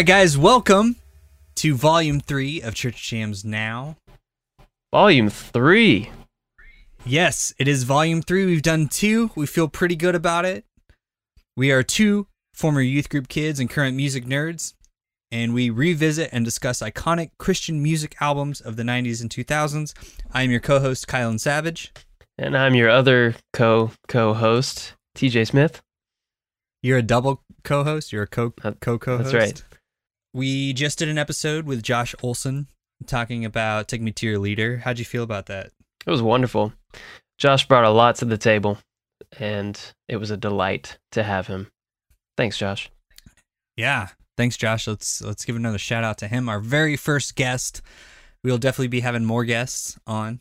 Right, guys, welcome to Volume 3 of Church Jams Now. Volume three. Yes, it is Volume 3. We've done two. We feel pretty good about it. We are two former youth group kids and current music nerds, and we revisit and discuss iconic Christian music albums of the 90s and 2000s. I am your co host, Kylan Savage. And I'm your other co co host, TJ Smith. You're a double co host. You're a co Uh, co co host. that's right. We just did an episode with Josh Olson talking about Take Me to Your Leader. How'd you feel about that? It was wonderful. Josh brought a lot to the table, and it was a delight to have him. Thanks, Josh. Yeah. Thanks, Josh. Let's let's give another shout out to him. Our very first guest. We'll definitely be having more guests on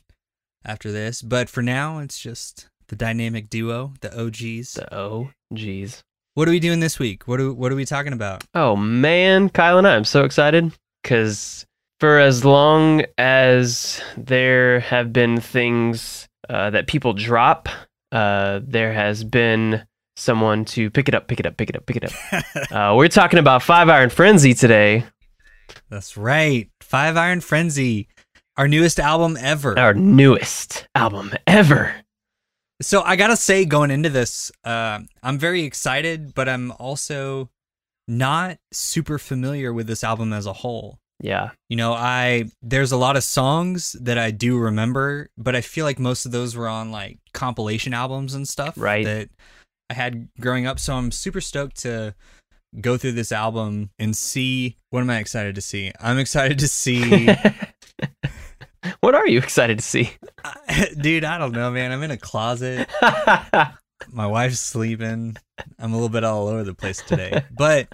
after this, but for now, it's just the dynamic duo, the OGs. The O G's. What are we doing this week? What are, what are we talking about? Oh man, Kyle and I, I'm so excited because for as long as there have been things uh, that people drop, uh, there has been someone to pick it up, pick it up, pick it up, pick it up. uh, we're talking about Five Iron Frenzy today, That's right. Five Iron Frenzy, our newest album ever. our newest album ever. So I gotta say, going into this, uh, I'm very excited, but I'm also not super familiar with this album as a whole. Yeah, You know, I there's a lot of songs that I do remember, but I feel like most of those were on like compilation albums and stuff Right. that I had growing up. So I'm super stoked to go through this album and see what am I excited to see? I'm excited to see what are you excited to see? Dude, I don't know, man. I'm in a closet. My wife's sleeping. I'm a little bit all over the place today. But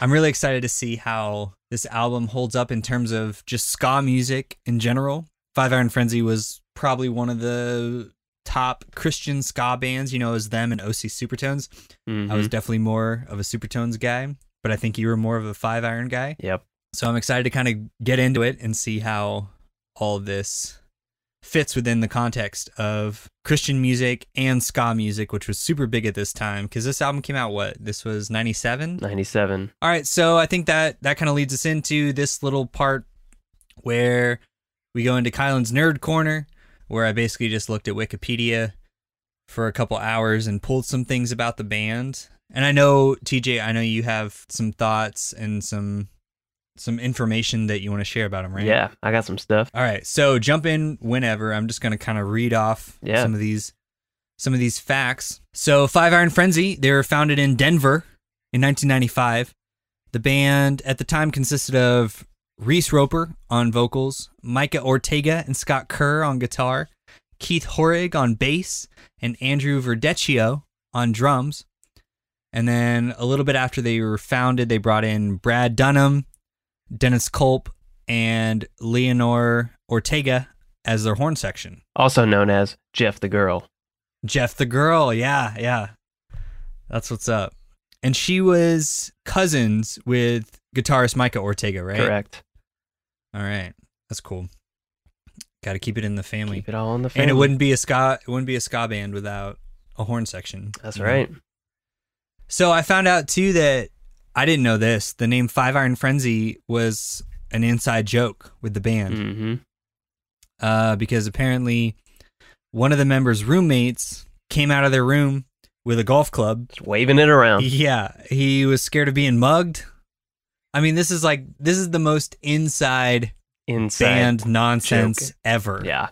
I'm really excited to see how this album holds up in terms of just ska music in general. Five Iron Frenzy was probably one of the top Christian ska bands, you know, as them and OC Supertones. I was Mhm. definitely more of a Supertones guy, but I think you were more of a Five Iron guy. Yep. So I'm excited to kind of get into it and see how all of this fits within the context of Christian music and ska music, which was super big at this time because this album came out what? This was 97? 97. All right, so I think that that kind of leads us into this little part where we go into Kylan's nerd corner, where I basically just looked at Wikipedia for a couple hours and pulled some things about the band. And I know TJ, I know you have some thoughts and some some information that you want to share about them, right? Yeah, I got some stuff. All right, so jump in whenever. I'm just going to kind of read off Yeah. some of these some of these facts. So, Five Iron Frenzy, they were founded in Denver in 1995. The band at the time consisted of Reese Roper on vocals, Micah Ortega and Scott Kerr on guitar, Keith Hoerig on bass, and Andrew Verdecchio on drums. And then a little bit after they were founded, they brought in Brad Dunham, Dennis Culp, and Leanor Ortega as their horn section. Also known as Jeff the Girl. Jeff the girl, yeah, yeah. That's what's up. And she was cousins with guitarist Micah Ortega, right? Correct. All right. That's cool. Got to keep it in the family. Keep it all in the family. And it wouldn't be a ska it wouldn't be a ska band without a horn section. That's you know? right. So I found out too that I didn't know this. The name Five Iron Frenzy was an inside joke with the band. Mm-hmm. uh, because apparently one of the members' roommates came out of their room with a golf club. Just waving it around. Yeah, he was scared of being mugged. I mean, this is like this is the most inside Inside. band nonsense joke. ever. Yeah.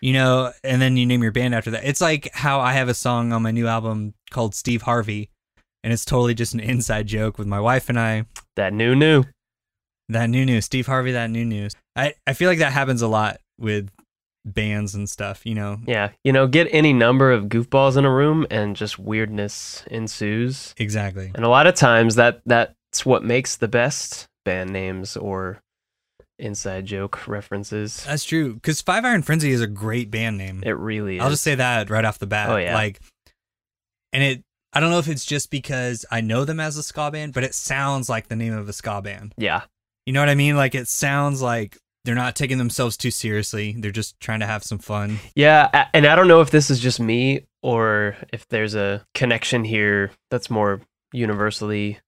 You know, and then you name your band after that. It's like how I have a song on my new album called Steve Harvey, and it's totally just an inside joke with my wife and I. That new new. That new news, Steve Harvey, that new news. I, I feel like that happens a lot with bands and stuff, you know. Yeah. You know, get any number of goofballs in a room and just weirdness ensues. Exactly. And a lot of times that that's what makes the best band names or inside joke references. That's true. Because Five Iron Frenzy is a great band name. It really is. I'll just say that right off the bat. Oh, yeah. Like, and it. I don't know if it's just because I know them as a ska band, but it sounds like the name of a ska band. Yeah. You know what I mean? Like it sounds like they're not taking themselves too seriously. They're just trying to have some fun. Yeah, and I don't know if this is just me or if there's a connection here that's more universally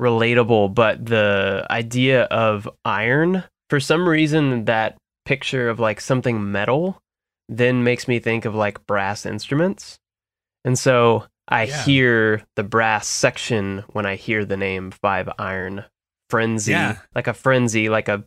relatable, but the idea of iron, for some reason, that picture of like something metal then makes me think of like brass instruments. And so I Yeah. hear the brass section when I hear the name Five Iron Frenzy, Yeah. like a frenzy, like a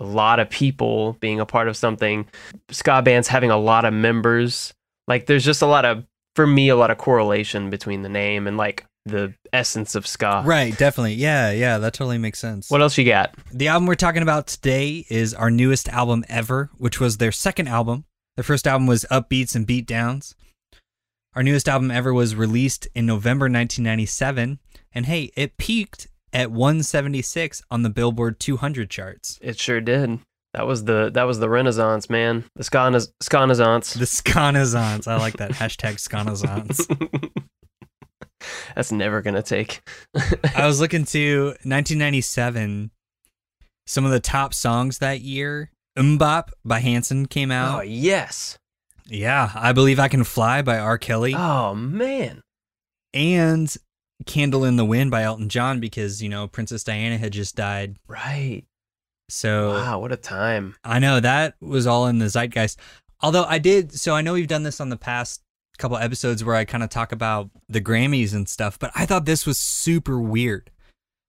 a lot of people being a part of something. Ska bands having a lot of members. Like there's just a lot of for me a lot of correlation between the name and like the essence of ska. Right, definitely. Yeah, yeah, that totally makes sense. What else you got? The album we're talking about today is our newest album ever, which was their second album. Their first album was Upbeats and Beatdowns. Our newest album ever was released in November 1997, and hey, it peaked at 176 on the Billboard 200 charts. It sure did. That was the that was the renaissance, man. The ska. The Sconazance. I like that hashtag Sconazance. That's never gonna take. I was looking to 1997. Some of the top songs that year. MMMBop by Hanson came out. oh yes. Yeah, I Believe I Can Fly by R. Kelly. Oh man. and Candle in the Wind by Elton John because, you know, Princess Diana had just died. Right. So Wow, what a time. I know that was all in the zeitgeist. Although I did, so I know we've done this on the past couple episodes where I kind of talk about the Grammys and stuff, but I thought this was super weird.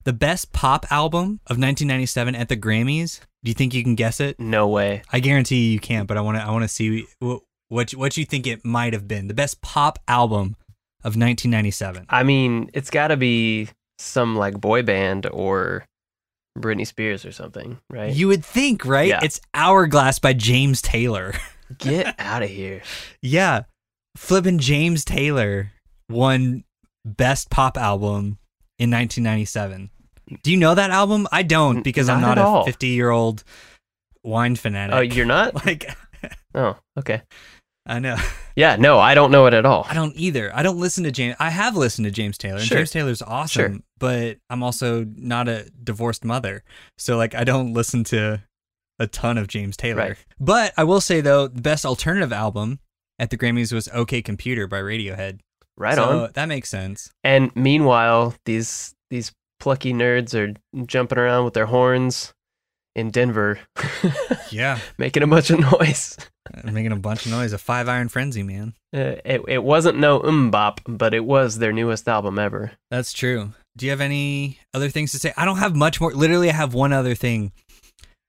The best pop album of 1997 at the Grammys. Do you think you can guess it? No way. I guarantee you, can't, but I want to. I want to see what what you, what you think it might have been. The best pop album of 1997. I mean, it's got to be some like boy band or Britney Spears or something, right? You would think, right? Yeah. It's Hourglass by James Taylor. Get out of here. yeah. Flippin' James Taylor won Best Pop Album in 1997. Do you know that album? I don't because I'm Not not a all. 50 year old wine oh, fanatic. Oh, you're not? like, Oh, okay. I know. Yeah, no, I don't know it at all. I don't either. I don't listen to James. I have listened to James Taylor, and Sure. James Taylor's awesome. Sure. But I'm also not a divorced mother, so like I don't listen to a ton of James Taylor. Right. But I will say though, the best alternative album at the Grammys was "OK Computer" by Radiohead. Right so on. That makes sense. And meanwhile, these these plucky nerds are jumping around with their horns in Denver, Yeah, making a bunch of noise. Making a bunch of noise. A five iron frenzy, man. Uh, it it wasn't no MMMBop, but it was their newest album ever. That's true. Do you have any other things to say? I don't have much more. Literally, I have one other thing.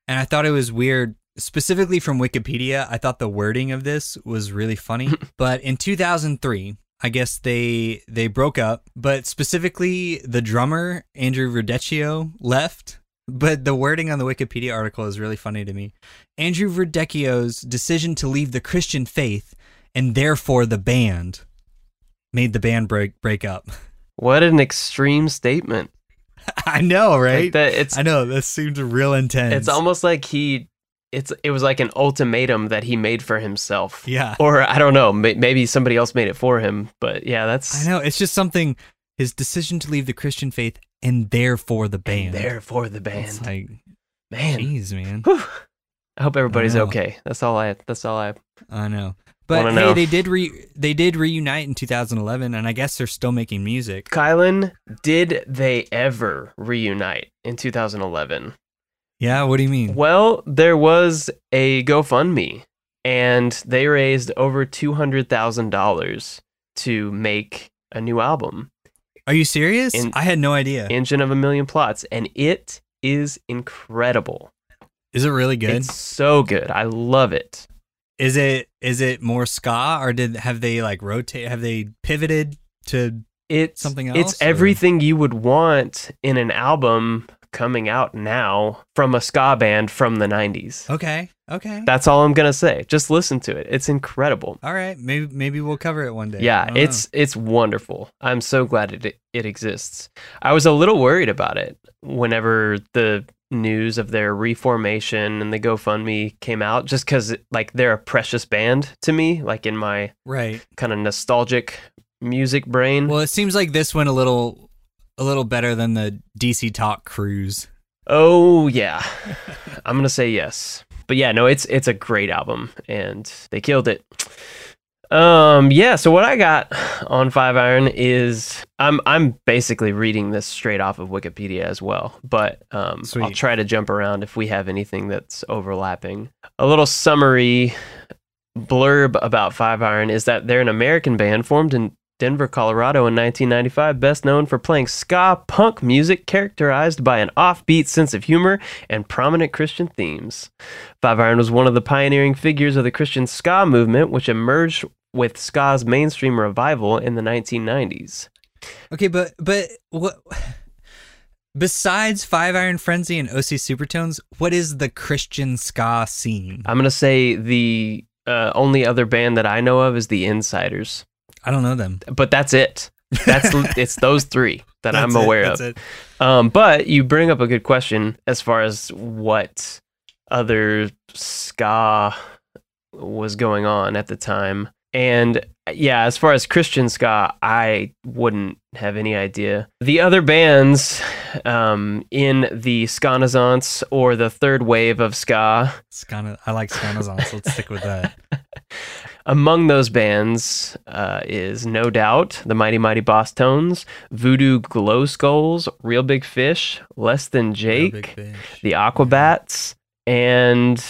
And I thought it was weird, specifically from Wikipedia. I thought the wording of this was really funny. but in 2003, I guess they they broke up, but specifically the drummer Andrew Verdecchio left. But the wording on the Wikipedia article is really funny to me. Andrew Verdecchio's decision to leave the Christian faith and therefore the band made the band break break up. What an extreme statement! I know, right? Like that, it's I know that seems real intense. it's almost like he it's it was like an ultimatum that he made for himself. yeah. Or I don't know, may, maybe somebody else made it for him, but yeah, that's I know it's just something. His decision to leave the Christian faith and therefore the band. there for the It's band. like, Man, jeez, man. Whew. I hope everybody's I okay. That's all I. That's all I. I know. But hey, know. they did re they did reunite in 2011, and I guess they're still making music. Kylan, did they ever reunite in 2011? Yeah, what do you mean? Well, there was a GoFundMe, and they raised over two hundred thousand dollars to make a new album, Are you serious? In- I had no idea. "Engine of a Million Plots," and it is incredible. Is it really good? It's so good. I love it. Is it is it more ska or did have they like rotate? Have they pivoted to? It's Something else, It's or- everything you would want in an album coming out now from a ska band from the 90s. Okay, okay, That's all I'm going to say. Just listen to it. It's incredible. all right. Maybe maybe we'll cover it one day. Yeah, don't know. it's it's wonderful. I'm so glad it it exists. I was a little worried about it whenever the news of their reformation and the GoFundMe came out just cuz like they're a precious band to me like in my right. kind of nostalgic music brain. Well, it seems like this went a little a little better than the DC Talk cruise. Oh yeah, I'm gonna say yes. But yeah, no, it's it's a great album, and they killed it. Um, yeah. So what I got on Five Iron is I'm I'm basically reading this straight off of Wikipedia as well, but um, I'll try to jump around if we have anything that's overlapping. A little summary blurb about Five Iron is that they're an American band formed in Denver, Colorado in 1995, best known for playing ska punk music characterized by an offbeat sense of humor and prominent Christian themes. Five Iron was one of the pioneering figures of the Christian ska movement, which emerged with ska's mainstream revival in the 1990s. Okay, but but what? Besides Five Iron Frenzy and OC Supertones, what is the Christian ska scene? I'm going to say the uh, only other band that I know of is the Insyderz, I don't know them. but that's it. That's it's those three that I'm it, aware that's of. it. Um, but you bring up a good question as far as what other ska was going on at the time. And yeah, as far as Christian ska, I wouldn't have any idea. The other bands um, in the Skanazance or the third wave of ska, Skana, I like Skanazon, so let's stick with that. among those bands uh, is No Doubt, the Mighty Mighty Bosstones, Voodoo Glow Skulls, Real Big Fish, Less Than Jake, Real Big Fish. the Aquabats, and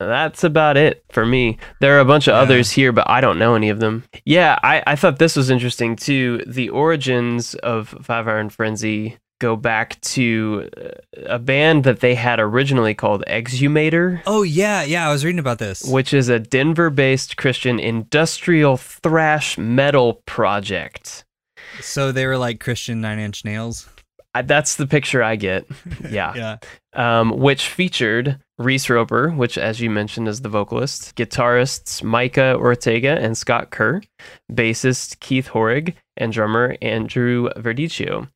that's about it for me. There are a bunch of Yeah. others here, but I don't know any of them. Yeah, I, I thought this was interesting too. The origins of Five Iron Frenzy go back to uh, a band that they had originally called Exhumator. Oh yeah, yeah. I was reading about this. Which is a Denver based Christian industrial thrash metal project. So they were like Christian Nine Inch Nails. I, that's the picture I get. Yeah. yeah. um, which featured Reese Roper, which, as you mentioned, is the vocalist, guitarists Micah Ortega and Scott Kerr, bassist Keith Hoerig, and drummer Andrew Verdecchio.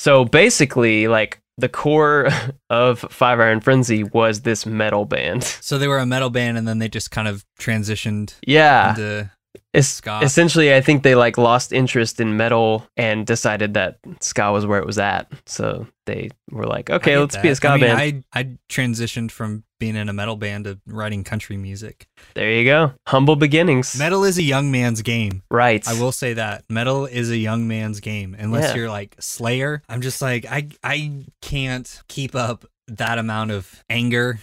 So basically, like the core of Five Iron Frenzy was this metal band. So they were a metal band, and then they just kind of transitioned Yeah, into ska. essentially, I think they like lost interest in metal and decided that ska was where it was at. So they were like, okay, let's be a ska I mean, band. I I transitioned from being in a metal band to writing country music. there you go, humble beginnings. Metal is a young man's game. right. I will say that metal is a young man's game. Unless Yeah. you're like Slayer, I'm just like I I can't keep up that amount of anger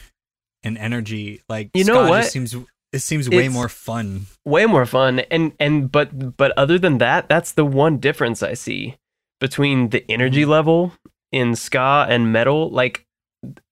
and energy. Like You know ska what? Just seems it seems way It's- more fun. way more fun and and but but other than that that's the one difference i see between the energy Mm-hmm. level in ska and metal like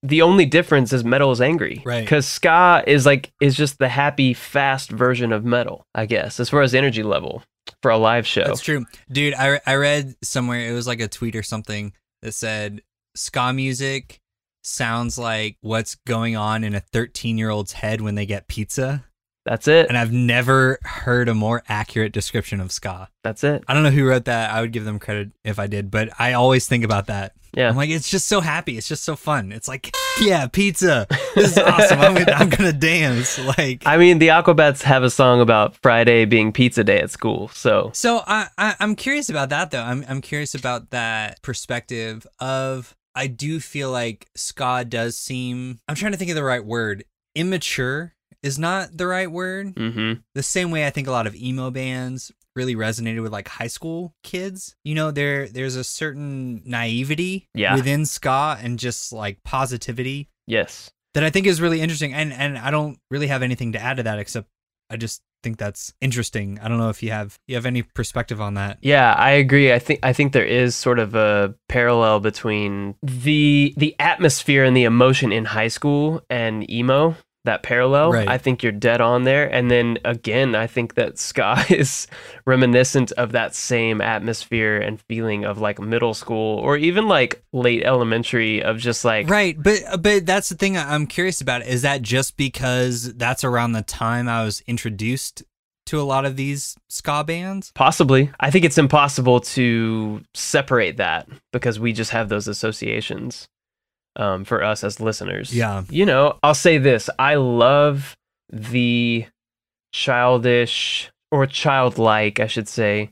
the only difference is metal is angry Right. because ska is like is just the happy fast version of metal i guess as far as energy level for a live show That's true, dude. I I read somewhere it was like a tweet or something that said ska music sounds like what's going on in a 13 year old's head when they get pizza. that's it And I've never heard a more accurate description of ska. that's it I don't know who wrote that. I would give them credit if I did, but I always think about that. Yeah I'm like, it's just so happy. It's just so fun. It's like, yeah, pizza. This is awesome. I'm gonna, I'm gonna dance. Like, i mean the aquabats have a song about friday being pizza day at school so so I, I I'm curious about that though. I'm I'm curious about that perspective of. I do feel like ska does seem. I'm trying to think of the right word. Immature is not the right word. mm-hmm the same way I think a lot of emo bands really resonated with like high school kids. You know, there there's a certain naivety Yeah. within ska and just like positivity yes that I think is really interesting. And and I don't really have anything to add to that except I just think that's interesting. I don't know if you have you have any perspective on that. Yeah, I agree. I think I think there is sort of a parallel between the the atmosphere and the emotion in high school and emo. That parallel, Right. I think you're dead on there. And then again, I think that ska is reminiscent of that same atmosphere and feeling of like middle school or even like late elementary of just like Right, but but that's the thing I'm curious about. Is that just because that's around the time I was introduced to a lot of these ska bands? Possibly. I think it's impossible to separate that because we just have those associations um, for us as listeners. Yeah. You know, I'll say this I love the childish or childlike, I should say,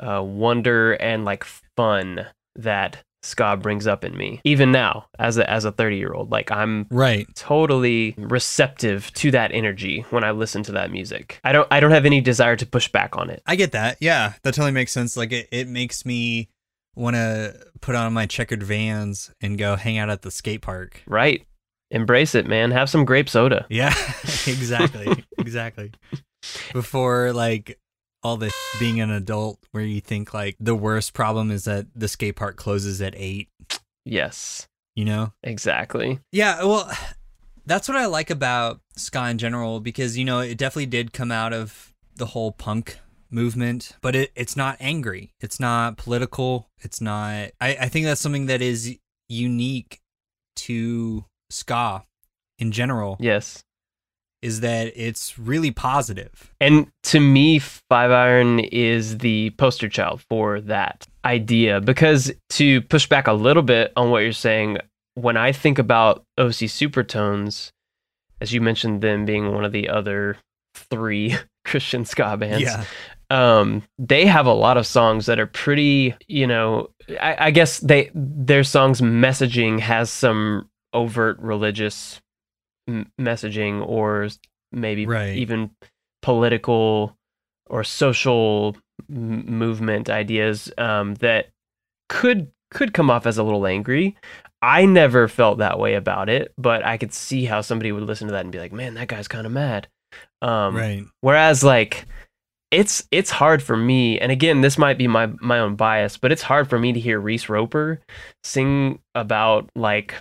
uh, wonder and like fun that ska brings up in me. Even now, as a as a 30 year old, like I'm Right. totally receptive to that energy when I listen to that music. I don't I don't have any desire to push back on it. I get that. Yeah, that totally makes sense. Like it, it makes me want to put on my checkered vans and go hang out at the skate park. Right? Embrace it, man. Have some grape soda. Yeah, exactly. exactly. Before like all this being an adult where you think like the worst problem is that the skate park closes at 8, Yes. you know? Exactly. Yeah, well, that's what I like about ska in general because you know it definitely did come out of the whole punk movement, but it, it's not angry. It's not political. It's not. I, I think that's something that is unique to ska in general Yes. is that it's really positive. And to me, Five Iron is the poster child for that idea. Because to push back a little bit on what you're saying, when I think about OC Supertones, as you mentioned them being one of the other three Christian ska bands, um, they have a lot of songs that are pretty, you know, I, I guess they their songs messaging has some overt religious m- messaging or maybe Right. even political or social m- movement ideas um, that could could come off as a little angry. I never felt that way about it, but I could see how somebody would listen to that and be like, "Man, that guy's kind of mad." Um, right. Whereas like it's it's hard for me, and again, this might be my my own bias, but it's hard for me to hear Reese Roper sing about like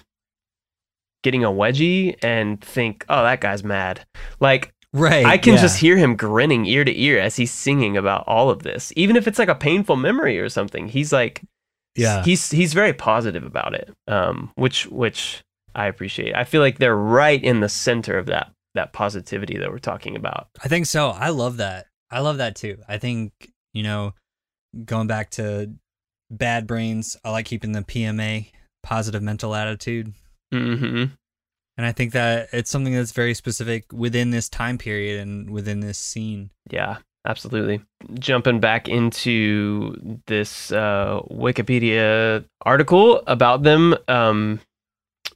getting a wedgie and think, oh, that guy's mad. Like Right. I can yeah. just hear him grinning ear to ear as he's singing about all of this, even if it's like a painful memory or something. He's like, Yeah. he's he's very positive about it, um, which which I appreciate. I feel like they're right in the center of that that positivity that we're talking about. I think so. I love that. I love that too. I think, you know, going back to bad brains, I like keeping the PMA, positive mental attitude. hmm And I think that it's something that's very specific within this time period and within this scene. Yeah, absolutely. Jumping back into this uh, Wikipedia article about them, um,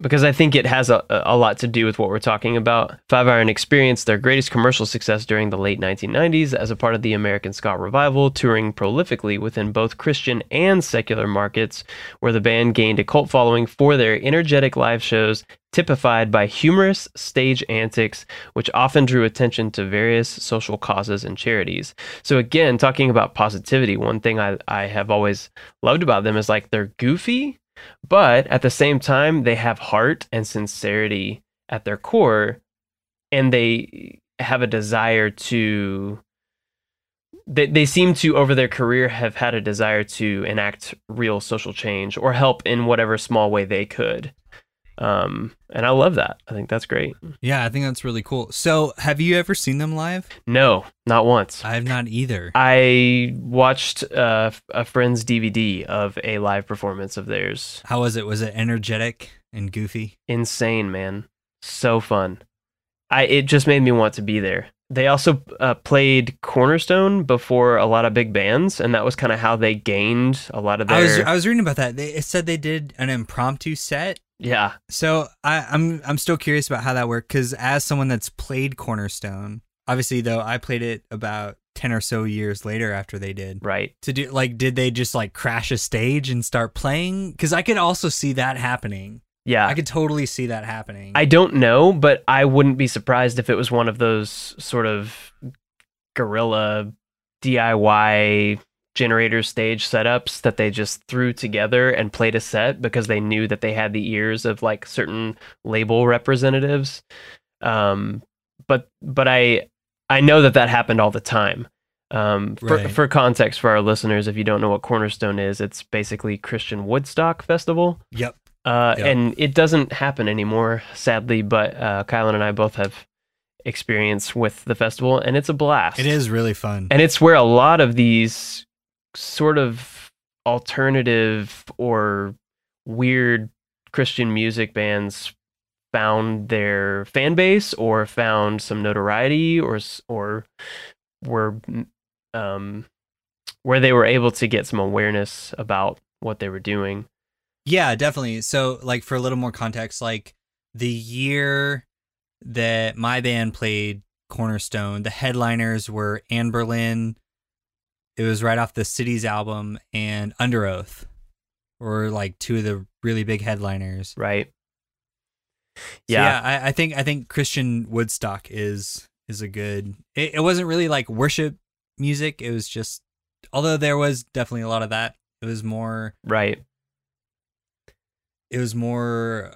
because I think it has a, a lot to do with what we're talking about. Five Iron experienced their greatest commercial success during the late 1990s as a part of the American ska revival, touring prolifically within both Christian and secular markets, where the band gained a cult following for their energetic live shows typified by humorous stage antics, which often drew attention to various social causes and charities. So again, talking about positivity, one thing I, I have always loved about them is like they're goofy, but at the same time, they have heart and sincerity at their core, and they have a desire to they, they seem to over their career have had a desire to enact real social change or help in whatever small way they could um and i love that i think that's great Yeah, I think that's really cool. So, have you ever seen them live? no not once I have not either. i watched uh, a friend's dvd of a live performance of theirs How was it? Was it energetic and goofy? insane man so fun i it just made me want to be there they also uh, played cornerstone before a lot of big bands and that was kind of how they gained a lot of their I was I was reading about that. They it said they did an impromptu set. Yeah So I, I'm I'm still curious about how that worked because as someone that's played Cornerstone, obviously though I played it about ten or so years later after they did. right To do like, did they just like crash a stage and start playing? Because I could also see that happening. yeah I could totally see that happening. I don't know, but I wouldn't be surprised if it was one of those sort of guerrilla DIY generator stage setups that they just threw together and played a set because they knew that they had the ears of like certain label representatives. Um, but but I I know that that happened all the time. Um, for, Right. for context for our listeners, if you don't know what Cornerstone is, it's basically Christian Woodstock Festival. yep. Uh, Yeah. And it doesn't happen anymore, sadly. But uh, Kylan and I both have experience with the festival, and it's a blast. It is really fun. and it's where a lot of these sort of alternative or weird Christian music bands found their fan base or found some notoriety or or were um where they were able to get some awareness about what they were doing Yeah, definitely. So, like, for a little more context, like the year that my band played Cornerstone, the headliners were Anberlin. It was right off the Cities album and Underoath were like two of the really big headliners. Right. So, Yeah. I, I think I think Christian Woodstock is is a good. It, it wasn't really like worship music. It was just, although there was definitely a lot of that. It was more. Right. It was more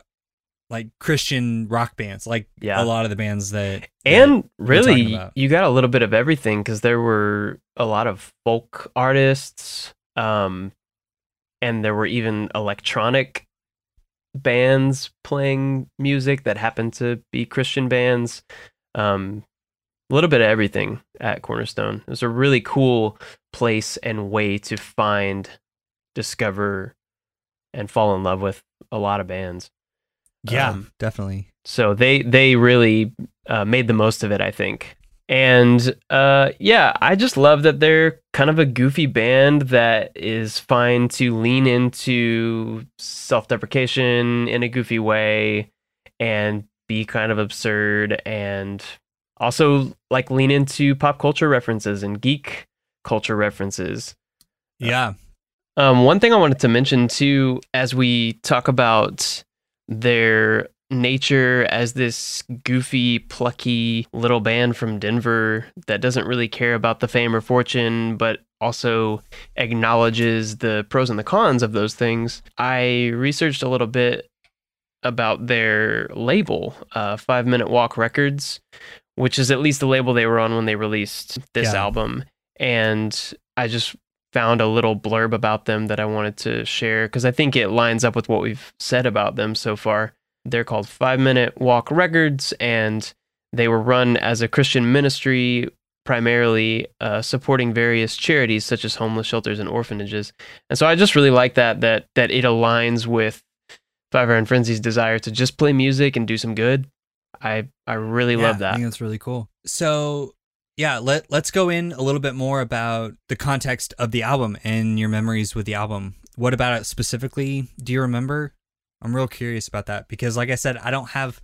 like Christian rock bands, like Yeah. a lot of the bands that. And really, you got a little bit of everything because there were a lot of folk artists, um, and there were even electronic bands playing music that happened to be Christian bands. Um, a little bit of everything at Cornerstone. It was a really cool place and way to find, discover, and fall in love with a lot of bands. Yeah, um, definitely. So they they really uh, made the most of it, I think. And uh, yeah, I just love that they're kind of a goofy band that is fine to lean into self-deprecation in a goofy way and be kind of absurd and also like lean into pop culture references and geek culture references. Yeah, Um, one thing I wanted to mention too, as we talk about their nature as this goofy, plucky little band from Denver that doesn't really care about the fame or fortune, but also acknowledges the pros and the cons of those things. I researched a little bit about their label, uh, Five Minute Walk Records, which is at least the label they were on when they released this Yeah. album. And I just found a little blurb about them that I wanted to share because I think it lines up with what we've said about them so far. They're called Five Minute Walk Records, and they were run as a Christian ministry, primarily uh, supporting various charities such as homeless shelters and orphanages. And so I just really like that that that it aligns with Five Iron Frenzy's desire to just play music and do some good. I I really Yeah, love that. I think that's really cool. So yeah, let let's go in a little bit more about the context of the album and your memories with the album. What about it specifically? Do you remember? I'm real curious about that because, like I said, I don't have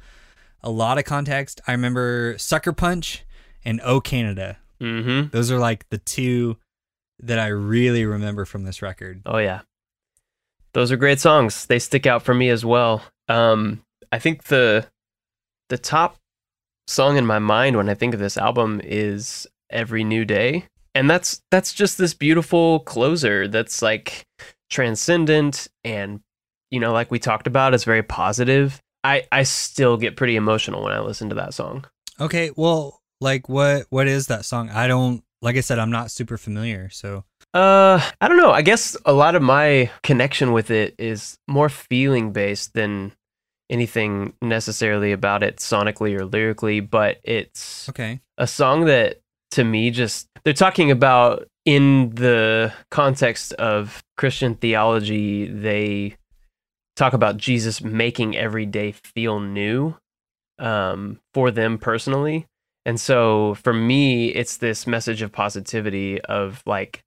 a lot of context. I remember Sucker Punch and Oh Canada. Mm-hmm. Those are like the two that I really remember from this record. Oh yeah. Those are great songs. They stick out for me as well. Um I think the the top song in my mind when I think of this album is Every New Day. And that's that's just this beautiful closer that's like transcendent and you know like we talked about it's very positive. I I still get pretty emotional when I listen to that song. Okay, well, like what what is that song? I don't like I said I'm not super familiar, so Uh, I don't know. I guess a lot of my connection with it is more feeling based than anything necessarily about it sonically or lyrically, but it's okay. a song that to me just they're talking about in the context of Christian theology, they talk about Jesus making every day feel new um, for them personally. And so for me, it's this message of positivity of like,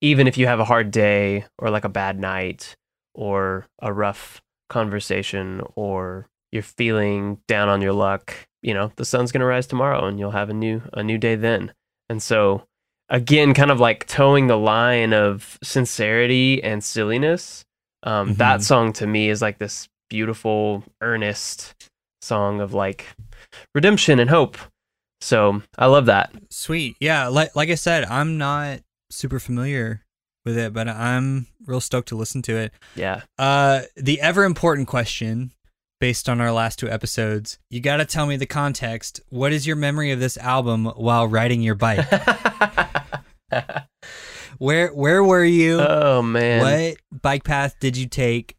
even if you have a hard day or like a bad night or a rough conversation or you're feeling down on your luck, you know, the sun's going to rise tomorrow and you'll have a new a new day then. And so again, kind of like towing the line of sincerity and silliness. Um, That Mhm. song to me is like this beautiful, earnest song of like redemption and hope. So I love that. Sweet. Yeah, like like I said, I'm not super familiar with it, but I'm real stoked to listen to it. Yeah. Uh the ever important question based on our last two episodes, you got to tell me the context. What is your memory of this album while riding your bike? where where were you? oh man. what bike path did you take?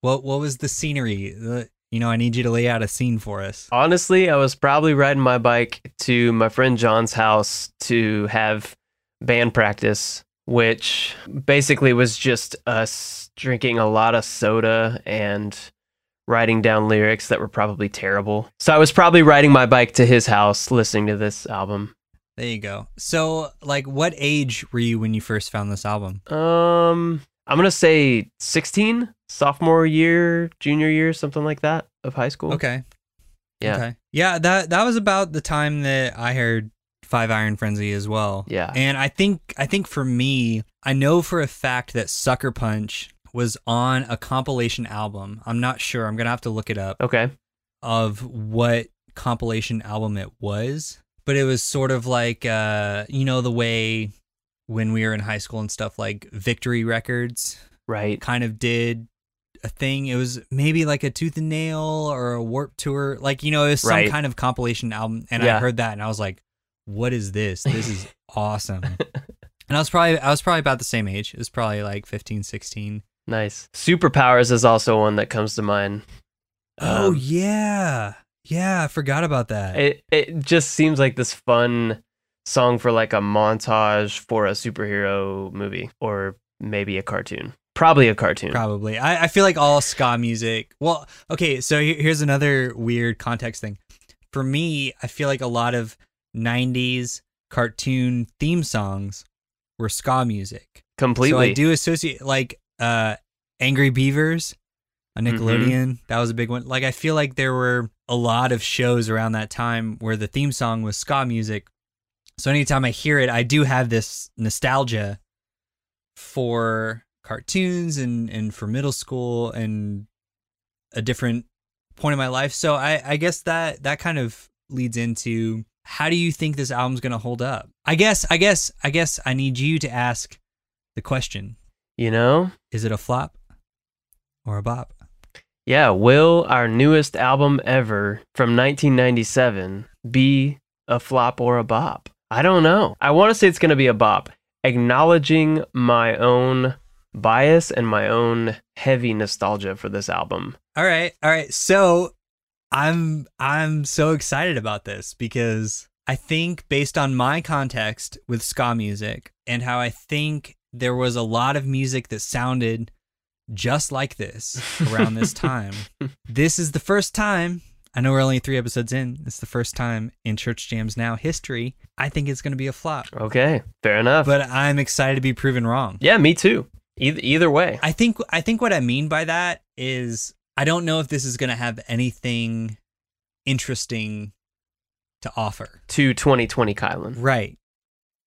What what was the scenery? The, you know, I need you to lay out a scene for us. Honestly, I was probably riding my bike to my friend John's house to have band practice, which basically was just us drinking a lot of soda and writing down lyrics that were probably terrible. So I was probably riding my bike to his house listening to this album. There you go. So, like what age were you when you first found this album? Um, I'm gonna say 16, sophomore year, junior year, something like that of high school. Okay. Yeah. Okay. Yeah, that that was about the time that I heard Five Iron Frenzy as well. Yeah. And I think I think for me, I know for a fact that Sucker Punch was on a compilation album. I'm not sure. I'm gonna have to look it up Okay. of what compilation album it was. But it was sort of like uh, you know, the way when we were in high school and stuff like Victory Records Right. kind of did a thing. It was maybe like a Tooth and Nail or a Warp Tour, like you know, it was some Right. kind of compilation album. And I heard that and I was like, "What is this? This is awesome." and I was probably I was probably about the same age. It was probably like 15, 16. Nice. Superpowers is also one that comes to mind. oh Um, yeah, yeah, I forgot about that. It it just seems like this fun song for like a montage for a superhero movie or maybe a cartoon. Probably a cartoon. Probably. I, I feel like all ska music. Well, okay, so he- here's another weird context thing. For me, I feel like a lot of 90s cartoon theme songs were ska music. Completely. So I do associate like uh Angry Beavers on Mhm. Nickelodeon. That was a big one. Like I feel like there were a lot of shows around that time where the theme song was ska music. So anytime I hear it, I do have this nostalgia for cartoons and and for middle school and a different point in my life. So I I guess that that kind of leads into how do you think this album's going to hold up? I guess I guess I guess I need you to ask the question. You know? Is it a flop or a bop? Yeah, will our newest album ever from 1997 be a flop or a bop? I don't know. I want to say it's going to be a bop, acknowledging my own bias and my own heavy nostalgia for this album. All right. All right. So I'm I'm so excited about this because I think based on my context with ska music and how I think there was a lot of music that sounded just like this around this time. this is the first time I know we're only 3 episodes in. It's the first time in Church Jams Now history. I think it's going to be a flop. Okay, fair enough. But I'm excited to be proven wrong. yeah, me too. Either, either way. I think I think what I mean by that is I don't know if this is going to have anything interesting to offer. To 2020 Kylan. Right.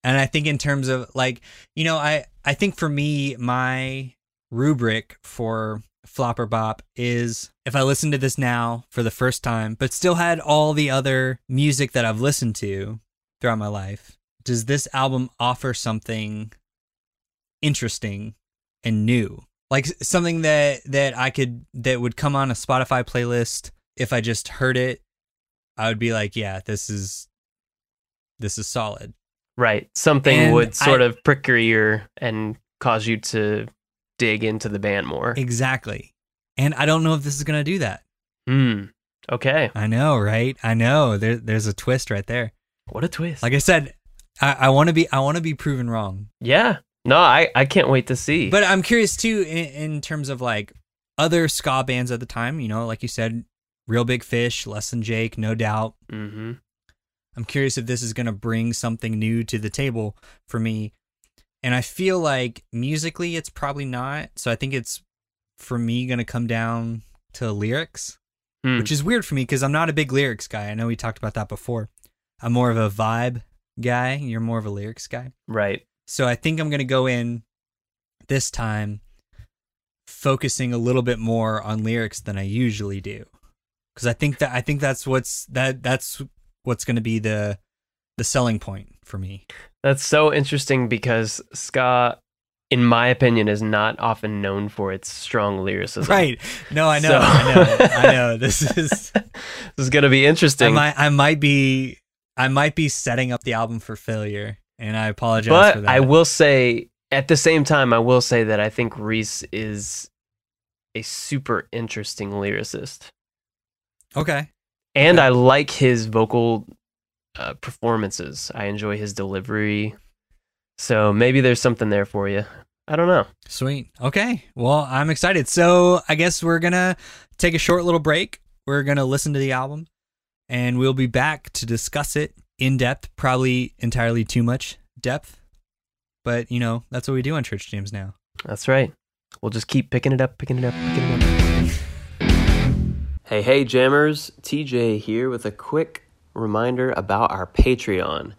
And I think in terms of like, you know, I I think for me my rubric for Flopper bop is if I listen to this now for the first time, but still had all the other music that I've listened to throughout my life, does this album offer something interesting and new? Like something that that I could that would come on a Spotify playlist if I just heard it, I would be like, yeah, this is this is solid. Right. Something And would sort I- of prick your ear and cause you to dig into the band more. Exactly. And I don't know if this is going to do that. Hmm. Okay. I know, right? I know. There, there's a twist right there. What a twist. Like I said, I, I want to be I want to be proven wrong. yeah. No, I, I can't wait to see. But I'm curious too in, in terms of like other ska bands at the time. You know, like you said, Real Big Fish, Less Than Jake, No Doubt. hmm I'm curious if this is going to bring something new to the table for me. And I feel like musically, it's probably not. So I think it's for me going to come down to lyrics. Hmm. which is weird for me because I'm not a big lyrics guy. I know we talked about that before. I'm more of a vibe guy. You're more of a lyrics guy. right. So I think I'm going to go in this time focusing a little bit more on lyrics than I usually do. Cuz I think that I think that's what's that that's what's going to be the the selling point for me. That's so interesting because ska, in my opinion, is not often known for its strong lyricism. Right. No, I know. So- I know. I know. This is this is gonna be I interesting. might I might be I might be setting up the album for failure and I apologize for but that. I will say, at the same time, I will say that I think Reese is a super interesting lyricist, Okay. and Okay. I like his vocal uh, performances. I enjoy his delivery. So maybe there's something there for you. I don't know. Sweet. Okay. Well, I'm excited. So I guess we're going to take a short little break. We're going to listen to the album and we'll be back to discuss it in depth, probably entirely too much depth. But, you know, that's what we do on Church Jams now. That's right. we'll just keep picking it up, picking it up, picking it up. Hey, hey, jammers. TJ here with a quick reminder about our Patreon.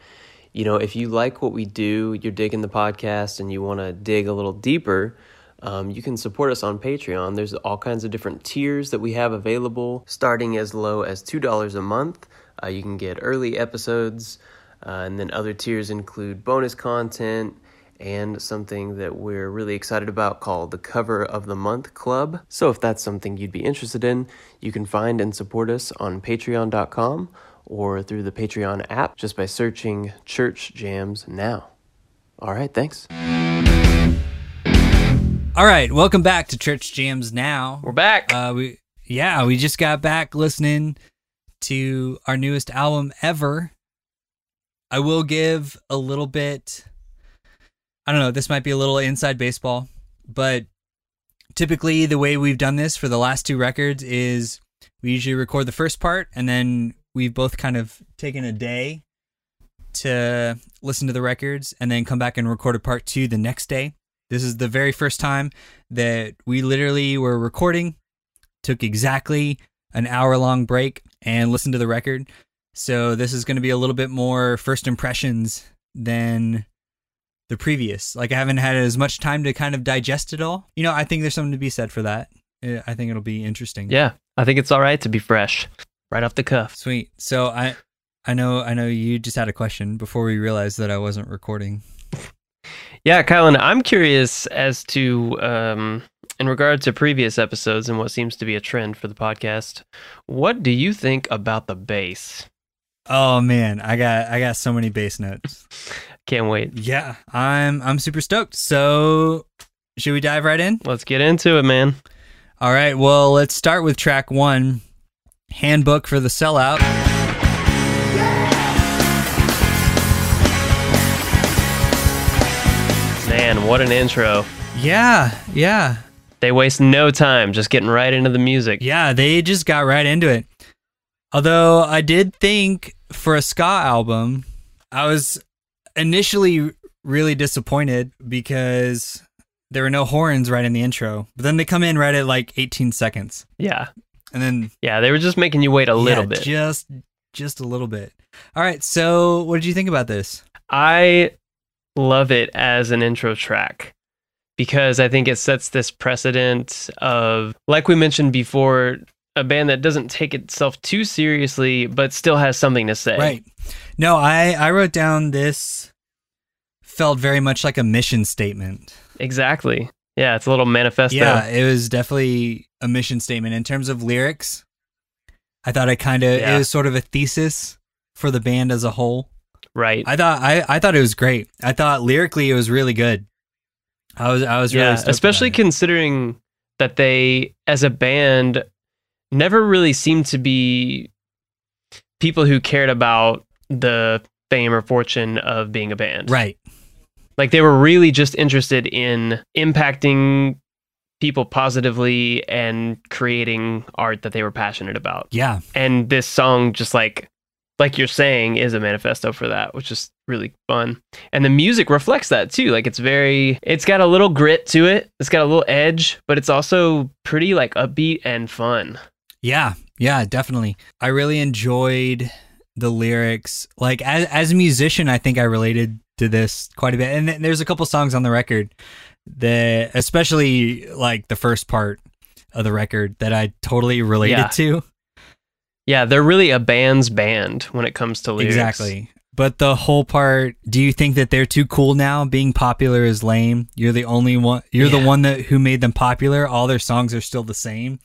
You know, if you like what we do, you're digging the podcast, and you want to dig a little deeper, um, you can support us on Patreon. There's all kinds of different tiers that we have available, starting as low as $2 a month. Uh, you can get early episodes, uh, and then other tiers include bonus content and something that we're really excited about called the Cover of the Month Club. So if that's something you'd be interested in, you can find and support us on patreon.com or through the Patreon app just by searching Church Jams Now. All right, thanks. All right, welcome back to Church Jams Now. We're back. Uh, we yeah, we just got back listening to our newest album ever. I will give a little bit. I don't know. This might be a little inside baseball, but typically the way we've done this for the last two records is we usually record the first part and then we've both kind of taken a day to listen to the records and then come back and record a part two the next day. This is the very first time that we literally were recording, took exactly an hour long break and listen to the record. So this is going to be a little bit more first impressions than the previous. Like I haven't had as much time to kind of digest it all. You know, I think there's something to be said for that. I think it'll be interesting. yeah, I think it's all right to be fresh, right off the cuff. Sweet. So I I know I know you just had a question before we realized that I wasn't recording. Yeah, Kylan, I'm curious as to, um, in regard to previous episodes and what seems to be a trend for the podcast, what do you think about the bass? Oh man, I got I got so many bass notes. Can't wait. Yeah, I'm I'm super stoked. So should we dive right in? Let's get into it, man. All right. Well, let's start with track one, "Handbook for the Sellout." Man, what an intro. Yeah, yeah, They waste no time just getting right into the music. yeah. They just got right into it. Although I did think for a ska album, I was initially really disappointed because there were no horns right in the intro. But then they come in right at like 18 seconds, Yeah. and then Yeah, they were just making you wait a little yeah, bit. just just a little bit. All right. So, what did you think about this? I love it as an intro track because I think it sets this precedent of, like we mentioned before, a band that doesn't take itself too seriously but still has something to say. Right. No, I I wrote down this felt very much like a mission statement. Exactly. Yeah, it's a little manifesto. Yeah, it was definitely a mission statement in terms of lyrics. I thought it kind of Yeah. it was sort of a thesis for the band as a whole. Right. I thought I I thought it was great. I thought lyrically it was really good. I was I was really yeah, especially considering that they, as a band, never really seemed to be people who cared about the fame or fortune of being a band. right. Like they were really just interested in impacting people positively and creating art that they were passionate about. Yeah. And this song just like like you're saying is a manifesto for that, which is really fun. And the music reflects that too. Like it's very it's got a little grit to it. It's got a little edge, but it's also pretty like upbeat and fun. Yeah, yeah, definitely. I really enjoyed the lyrics. Like as as a musician, I think I related to this quite a bit. And th- there's a couple songs on the record that, especially like the first part of the record, that I totally related Yeah. to. Yeah, they're really a band's band when it comes to lyrics. Exactly. But the whole part, do you think that they're too cool now? Being popular is lame. You're the only one. You're the one that who made them popular. All their songs are still the same.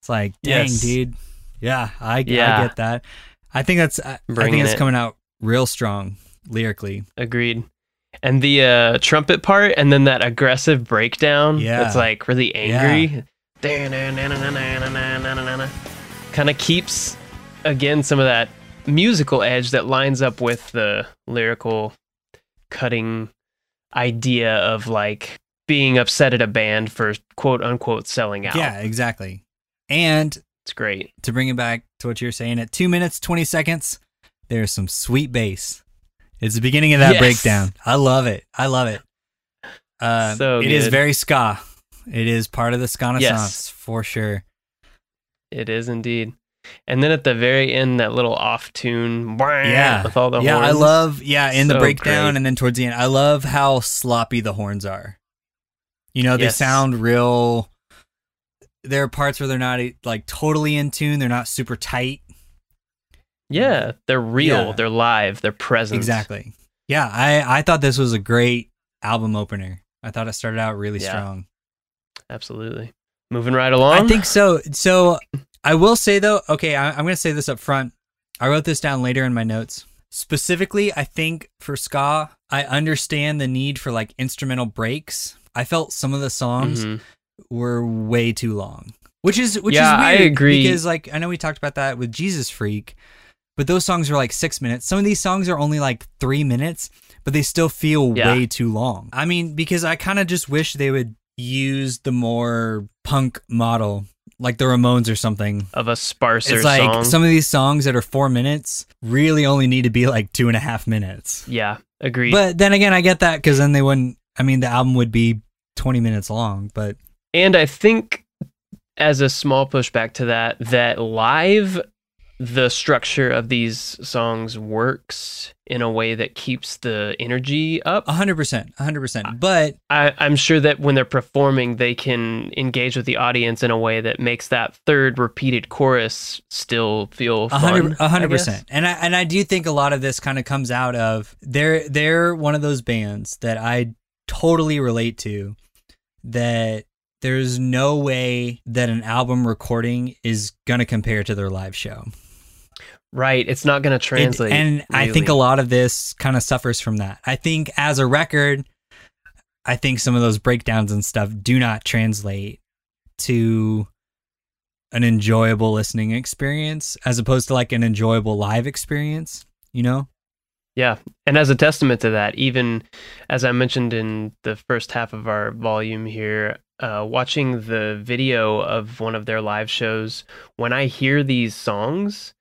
It's like, dang, Yes. dude. Yeah, I, Yeah. I get that. I think that's. I, I think it's it. coming out real strong lyrically. Agreed. And the uh, trumpet part, and then that aggressive breakdown. Yeah. It's like really angry. Kind of keeps, again, some of that musical edge that lines up with the lyrical cutting idea of like being upset at a band for quote unquote selling out. Yeah, exactly. And It's great. to bring it back to what you were saying, at two minutes twenty seconds, there's some sweet bass. It's the beginning of that Yes. breakdown. I love it. I love it. Uh, So it is good. very ska. It is part of the ska Yes. for sure. It is indeed. And then at the very end, that little off tune, Yeah. with all the yeah, I love yeah, in the breakdown great. and then towards the end. I love how sloppy the horns are. You know, they Yes. sound real there are parts where they're not like totally in tune, they're not super tight. Yeah, they're real, Yeah. they're live, they're present. Exactly. Yeah, I I thought this was a great album opener. I thought it started out really Yeah. strong. Absolutely. Moving right along. I think so. So I will say though, okay, I, I'm going to say this up front. I wrote this down later in my notes. Specifically, I think for ska, I understand the need for like instrumental breaks. I felt some of the songs Mhm. were way too long, which is which Yeah, is I agree. because like I know we talked about that with Jesus Freak, but those songs are like six minutes. Some of these songs are only like three minutes, but they still feel Yeah. way too long. I mean, because I kind of just wish they would use the more punk model, like the Ramones or something. of a sparser It's like song. some of these songs that are four minutes really only need to be like two and a half minutes. yeah, agreed. But then again, I get that because then they wouldn't. I mean, the album would be twenty minutes long, but And I think, as a small pushback to that, that live, the structure of these songs works in a way that keeps the energy up. hundred percent, hundred percent. But I, I'm sure that when they're performing, they can engage with the audience in a way that makes that third repeated chorus still feel A fun. hundred, a I hundred guess. percent. And I and I do think a lot of this kind of comes out of they're they're one of those bands that I totally relate to. That there's no way that an album recording is gonna compare to their live show. Right. It's not going to It- translate. and I think a lot of this kind of suffers from that. I think as a record, I think some of those breakdowns and stuff do not translate to an enjoyable listening experience as opposed to like an enjoyable live experience, you know? Yeah. And as a testament to that, even as I mentioned in the first half of our volume here, uh, watching the video of one of their live shows, when I hear these songs,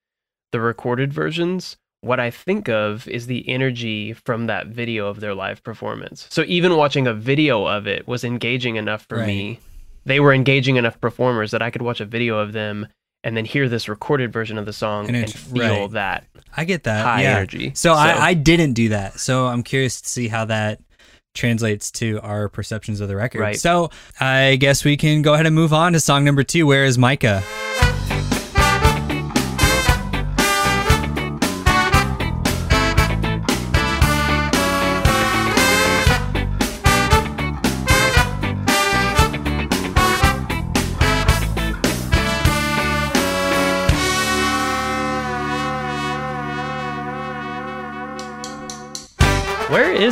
the recorded versions, what I think of is the energy from that video of their live performance. So even watching a video of it was engaging enough for Right. me. They were engaging enough performers that I could watch a video of them and then hear this recorded version of the song And and, feel right. that I get that. high yeah. energy. So, I, I didn't do that. So I'm curious to see how that translates to our perceptions of the record. Right. So I guess we can go ahead and move on to song number two. Where is Micah?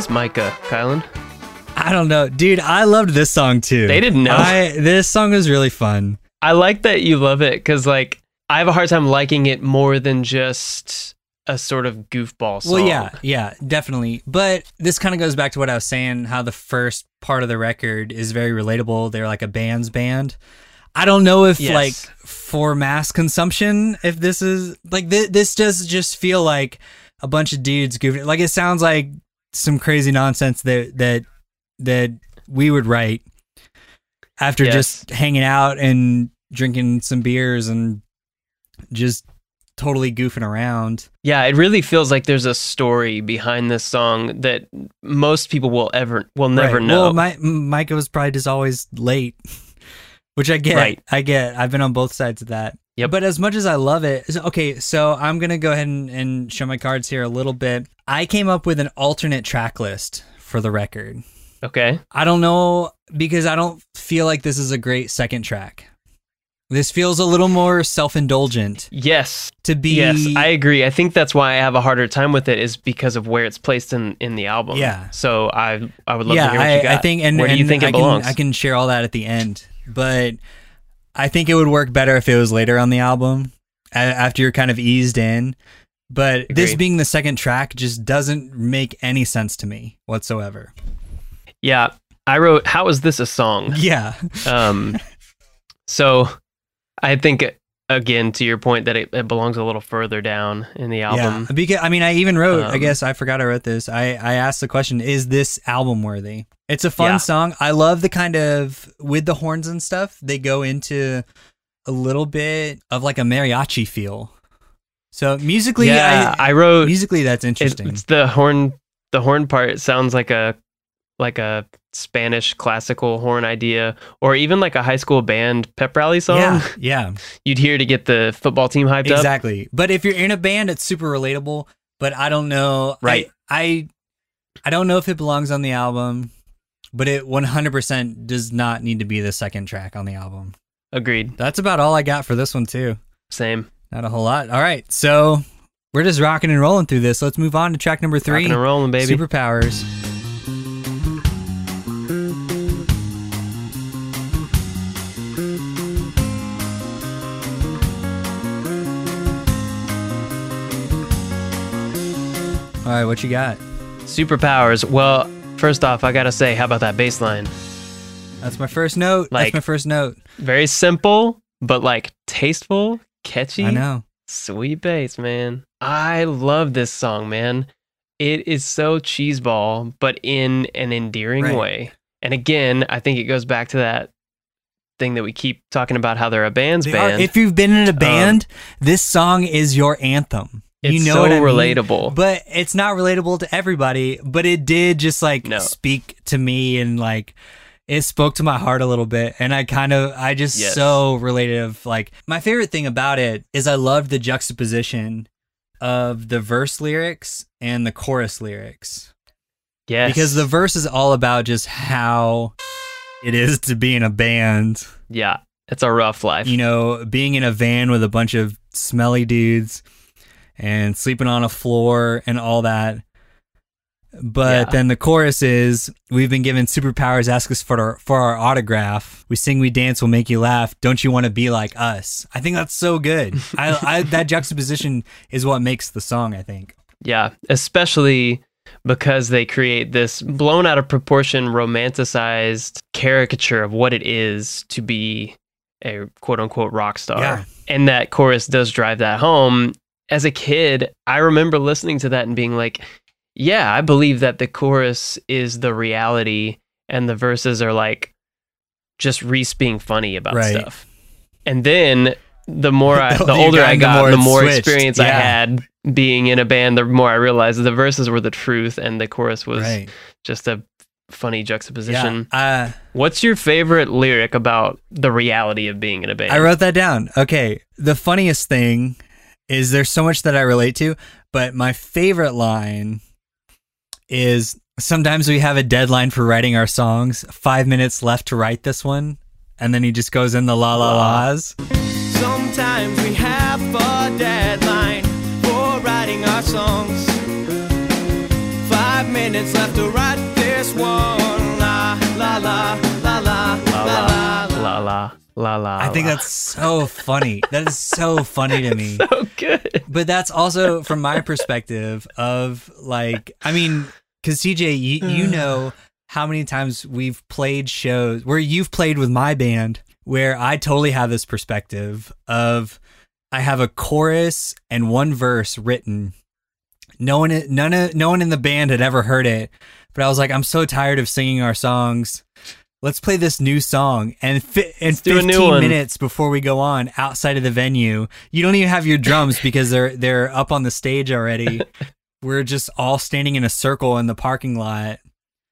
Is Micah, Kylan? I don't know, dude. I loved this song too. They didn't know. I, this song was really fun. I like that you love it because, like, I have a hard time liking it more than just a sort of goofball song. Well, yeah, yeah, definitely. But this kind of goes back to what I was saying. How the first part of the record is very relatable. They're like a band's band. I don't know if Yes. like for mass consumption, if this is like th- this does just feel like a bunch of dudes goofing. Like it sounds like some crazy nonsense that that that we would write after Yes. just hanging out and drinking some beers and just totally goofing around. Yeah, it really feels like there's a story behind this song that most people will ever will never Right. know. Well, my, Micah was probably just always late, which I get. Right. I get. I've been on both sides of that. Yep. But as much as I love it, okay. So I'm gonna go ahead and, and show my cards here a little bit. I came up with an alternate track list for the record. okay. I don't know because I don't feel like this is a great second track. This feels a little more self-indulgent Yes. to be. Yes, I agree. I think that's why I have a harder time with it is because of where it's placed in in the album. Yeah. So I I would love yeah, to hear what I, you got. I think, and where do you think it I belongs? Can, I can share all that at the end, but I think it would work better if it was later on the album, after you're kind of eased in. But this being the second track just doesn't make any sense to me whatsoever. yeah. I wrote, "How is this a song?" Yeah, Um, so I think again to your point that it, it belongs a little further down in the album. Yeah, because I mean, I even wrote. I Um, guess I forgot I wrote this. I I asked the question: Is this album worthy? It's a fun Yeah. song. I love the kind of with the horns and stuff. They go into a little bit of like a mariachi feel. So musically, yeah, I, I, wrote musically that's it- interesting. it's the horn. The horn part sounds like a like a Spanish classical horn idea, or even like a high school band pep rally song. yeah, yeah, You'd hear to get the football team hyped up. exactly. But if you're in a band, it's super relatable. But I don't know. I- Right. I, I don't know if it belongs on the album, but it 100% does not need to be the second track on the album. Agreed. That's about all I got for this one too. Same. Not a whole lot. All right, so we're just rocking and rolling through this. Let's move on to track number three. Rocking and rolling, baby. Superpowers. All right, what you got? Superpowers. Well, first off, I gotta say, how about that bass line? That's my first note. Like- That's my first note. Very simple, but like tasteful, catchy. I know. Sweet bass, man. I love this song, man. It is so cheeseball, but in an endearing Right. way. And again, I think it goes back to that thing that we keep talking about how they're a band's They are- if you've been in a um, band, this song is your anthem. It's you know so what I mean? relatable. But it's not relatable to everybody. But it did just like No. speak to me and like it spoke to my heart a little bit. And I kind of, I just Yes. so related. Of like, my favorite thing about it is I love the juxtaposition of the verse lyrics and the chorus lyrics. yes. Because the verse is all about just how it is to be in a band. Yeah. It's a rough life. you know, being in a van with a bunch of smelly dudes and sleeping on a floor and all that. But Yeah. then the chorus is, "We've been given superpowers. Ask us for our, for our autograph. We sing, we dance, we'll make you laugh. Don't you want to be like us?" I think that's so good. I, I that juxtaposition is what makes the song. I think. Yeah, especially because they create this blown out of proportion, romanticized caricature of what it is to be a quote unquote rock star. Yeah. And that chorus does drive that home. As a kid, I remember listening to that and being like, yeah, I believe that the chorus is the reality and the verses are like just Reese being funny about Right. stuff. And then the more I, The the older got, I the got, more the more experience I had being in a band, the more I realized the verses were the truth and the chorus was right. just a funny juxtaposition. Yeah. Uh, What's your favorite lyric about the reality of being in a band? I wrote that down. Okay. The funniest thing is there's so much that I relate to, but my favorite line is sometimes we have a deadline for writing our songs, five minutes left to write this one. And then he just goes in the la la la's. Sometimes we have a deadline for writing our songs. Five minutes left to write this one. La la la la la la la la la la la. I think la. that's so funny. That is so funny to me. so good. But that's also from my perspective of like, I mean, because CJ, you, you know how many times we've played shows where you've played with my band where I totally have this perspective of I have a chorus and one verse written. No one, none of, no one in the band had ever heard it, but I was like, I'm so tired of singing our songs. Let's play this new song. And fi- and do a 15 new one. minutes before we go on outside of the venue, you don't even have your drums because they're they're up on the stage already. We're just all standing in a circle in the parking lot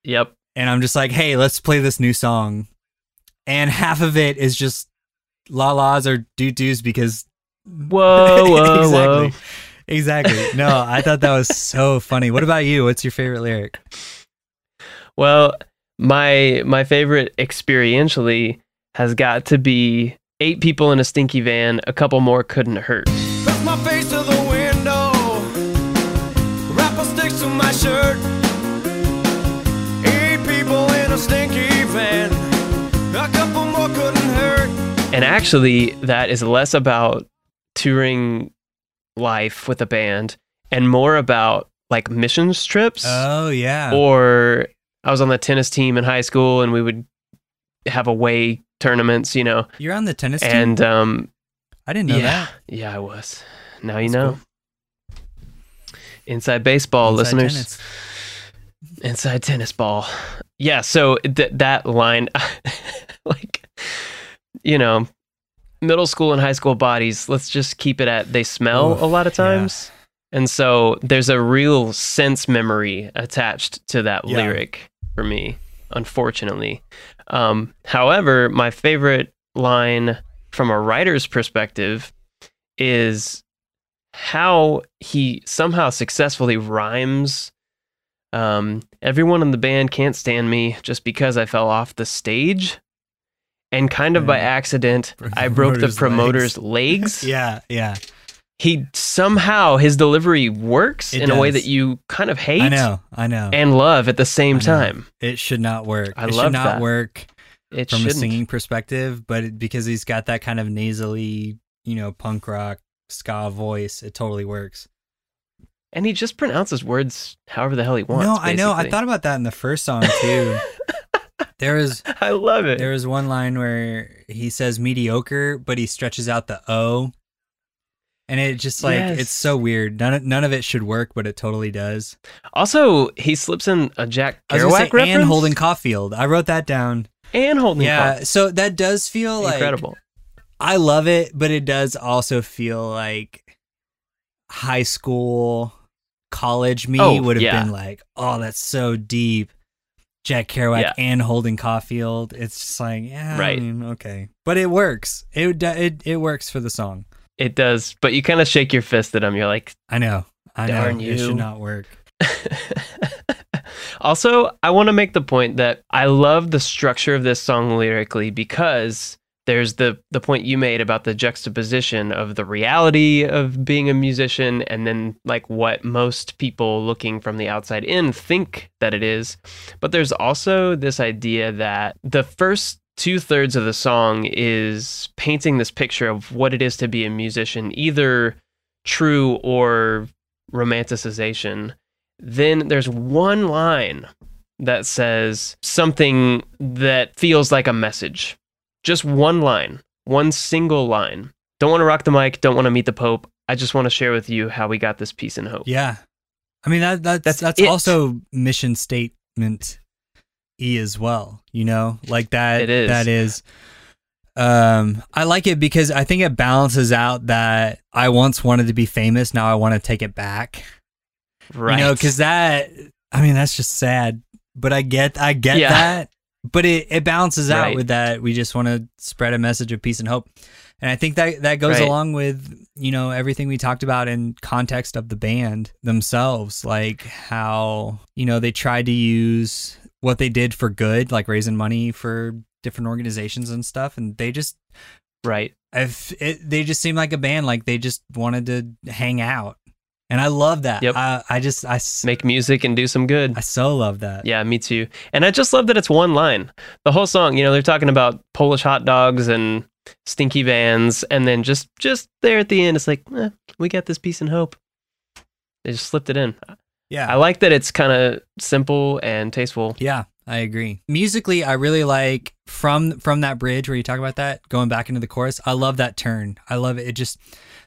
Yep. and I'm just like, "Hey, let's play this new song." And half of it is just la la's or doo doos because Whoa, whoa, whoa. exactly. Exactly. No, I thought that was so funny. What about you? What's your favorite lyric? Well, my my favorite experientially has got to be eight people in a stinky van. A couple more couldn't hurt. Press my face to the window. Rapper sticks to my shirt. Eight people in a stinky van. A couple more couldn't hurt. And actually, that is less about touring life with a band and more about like missions trips. Oh yeah. or I was on the tennis team in high school and we would have away tournaments, you know. You're on the tennis team. And um I didn't know yeah, that. yeah, I was. Now you That's know. Inside baseball, Inside listeners. tennis. Inside tennis ball. Yeah, so th- that line, like, you know, middle school and high school bodies, let's just keep it at they smell Oof, a lot of yeah. And so there's a real sense memory attached to that Yeah. lyric for me, unfortunately. Um, however, my favorite line from a writer's perspective is how he somehow successfully rhymes um, everyone in the band can't stand me just because I fell off the stage. And kind of by accident, I broke the promoter's promoter's legs. Yeah, yeah. He somehow, his delivery works It in a way that you kind of hate I know, I know. and love at the same time. it should not work. I it should not that. work It from shouldn't. a singing perspective, but it, because he's got that kind of nasally, you know, punk rock ska voice, it totally works. And he just pronounces words however the hell he wants. no, I know. I thought about that in the first song too. there is I love it. there was one line where he says mediocre, but he stretches out the O. And it just like Yes. it's so weird. None of, none of it should work, but it totally does. Also, he slips in a Jack I was gonna Kerouac say, reference and Holden Caulfield. I wrote that down. and Holden yeah, Caulfield. so that does feel like incredible. I love it, but it does also feel like high school, college me Oh, would have yeah. been like, oh, that's so deep. Jack Kerouac Yeah. and Holden Caulfield. It's just like, yeah, Right. I mean, okay, but it works. It it it works for the song. It does, but you kind of shake your fist at him. You're like, I know, I know. Darn It you. should not work. also, I want to make the point that I love the structure of this song lyrically because there's the the point you made about the juxtaposition of the reality of being a musician and then like what most people looking from the outside in think that it is. But there's also this idea that the first two thirds of the song is painting this picture of what it is to be a musician, either true or romanticization. Then there's one line that says something that feels like a message. Just one line, one single line. Don't want to rock the mic, don't want to meet the Pope. I just want to share with you how we got this peace and hope. Yeah, I mean that that's That's that's, also mission statement e as well. You know, like that. It is. That is. Um, I like it because I think it balances out that I once wanted to be famous, now I want to take it back. Right. You know, because that. I mean, that's just sad. But I get, I get Yeah. that. But it it balances out Right. with that. We just want to spread a message of peace and hope. And I think that that goes Right. along with you know everything we talked about in context of the band themselves, like how you know they tried to use what they did for good, like raising money for different organizations and stuff, and they just right. if it, they just seem like a band, like they just wanted to hang out, and I love that. Yep. I, I just I Make music and do some good. I so love that. Yeah, me too. And I just love that it's one line. The whole song, you know, they're talking about Polish hot dogs and stinky vans, and then just just there at the end, it's like, eh, we got this peace and hope. They just slipped it in. Yeah. I like that it's kind of simple and tasteful. Yeah, I agree. Musically, I really like from from that bridge where you talk about that going back into the chorus. I love that turn. I love it. It just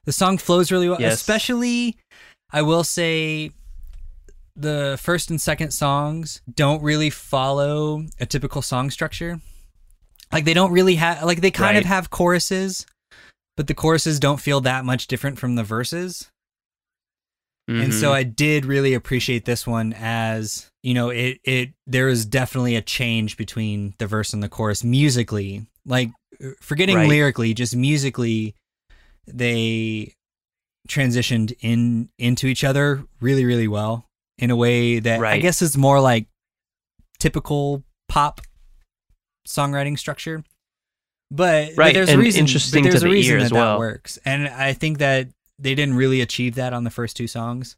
the song flows really well. Yes. Especially, I will say, the first and second songs don't really follow a typical song structure. Like they don't really have like they kind of have choruses, but the choruses don't feel that much different from the verses. And so Mhm. I did really appreciate this one as, you know, it it there is definitely a change between the verse and the chorus musically. Like forgetting Right. lyrically, just musically they transitioned in into each other really really well in a way that I guess is more like typical pop songwriting structure. But, but there's and a reason, interesting but there's to a the reason ear as well. that works. And I think that they didn't really achieve that on the first two songs,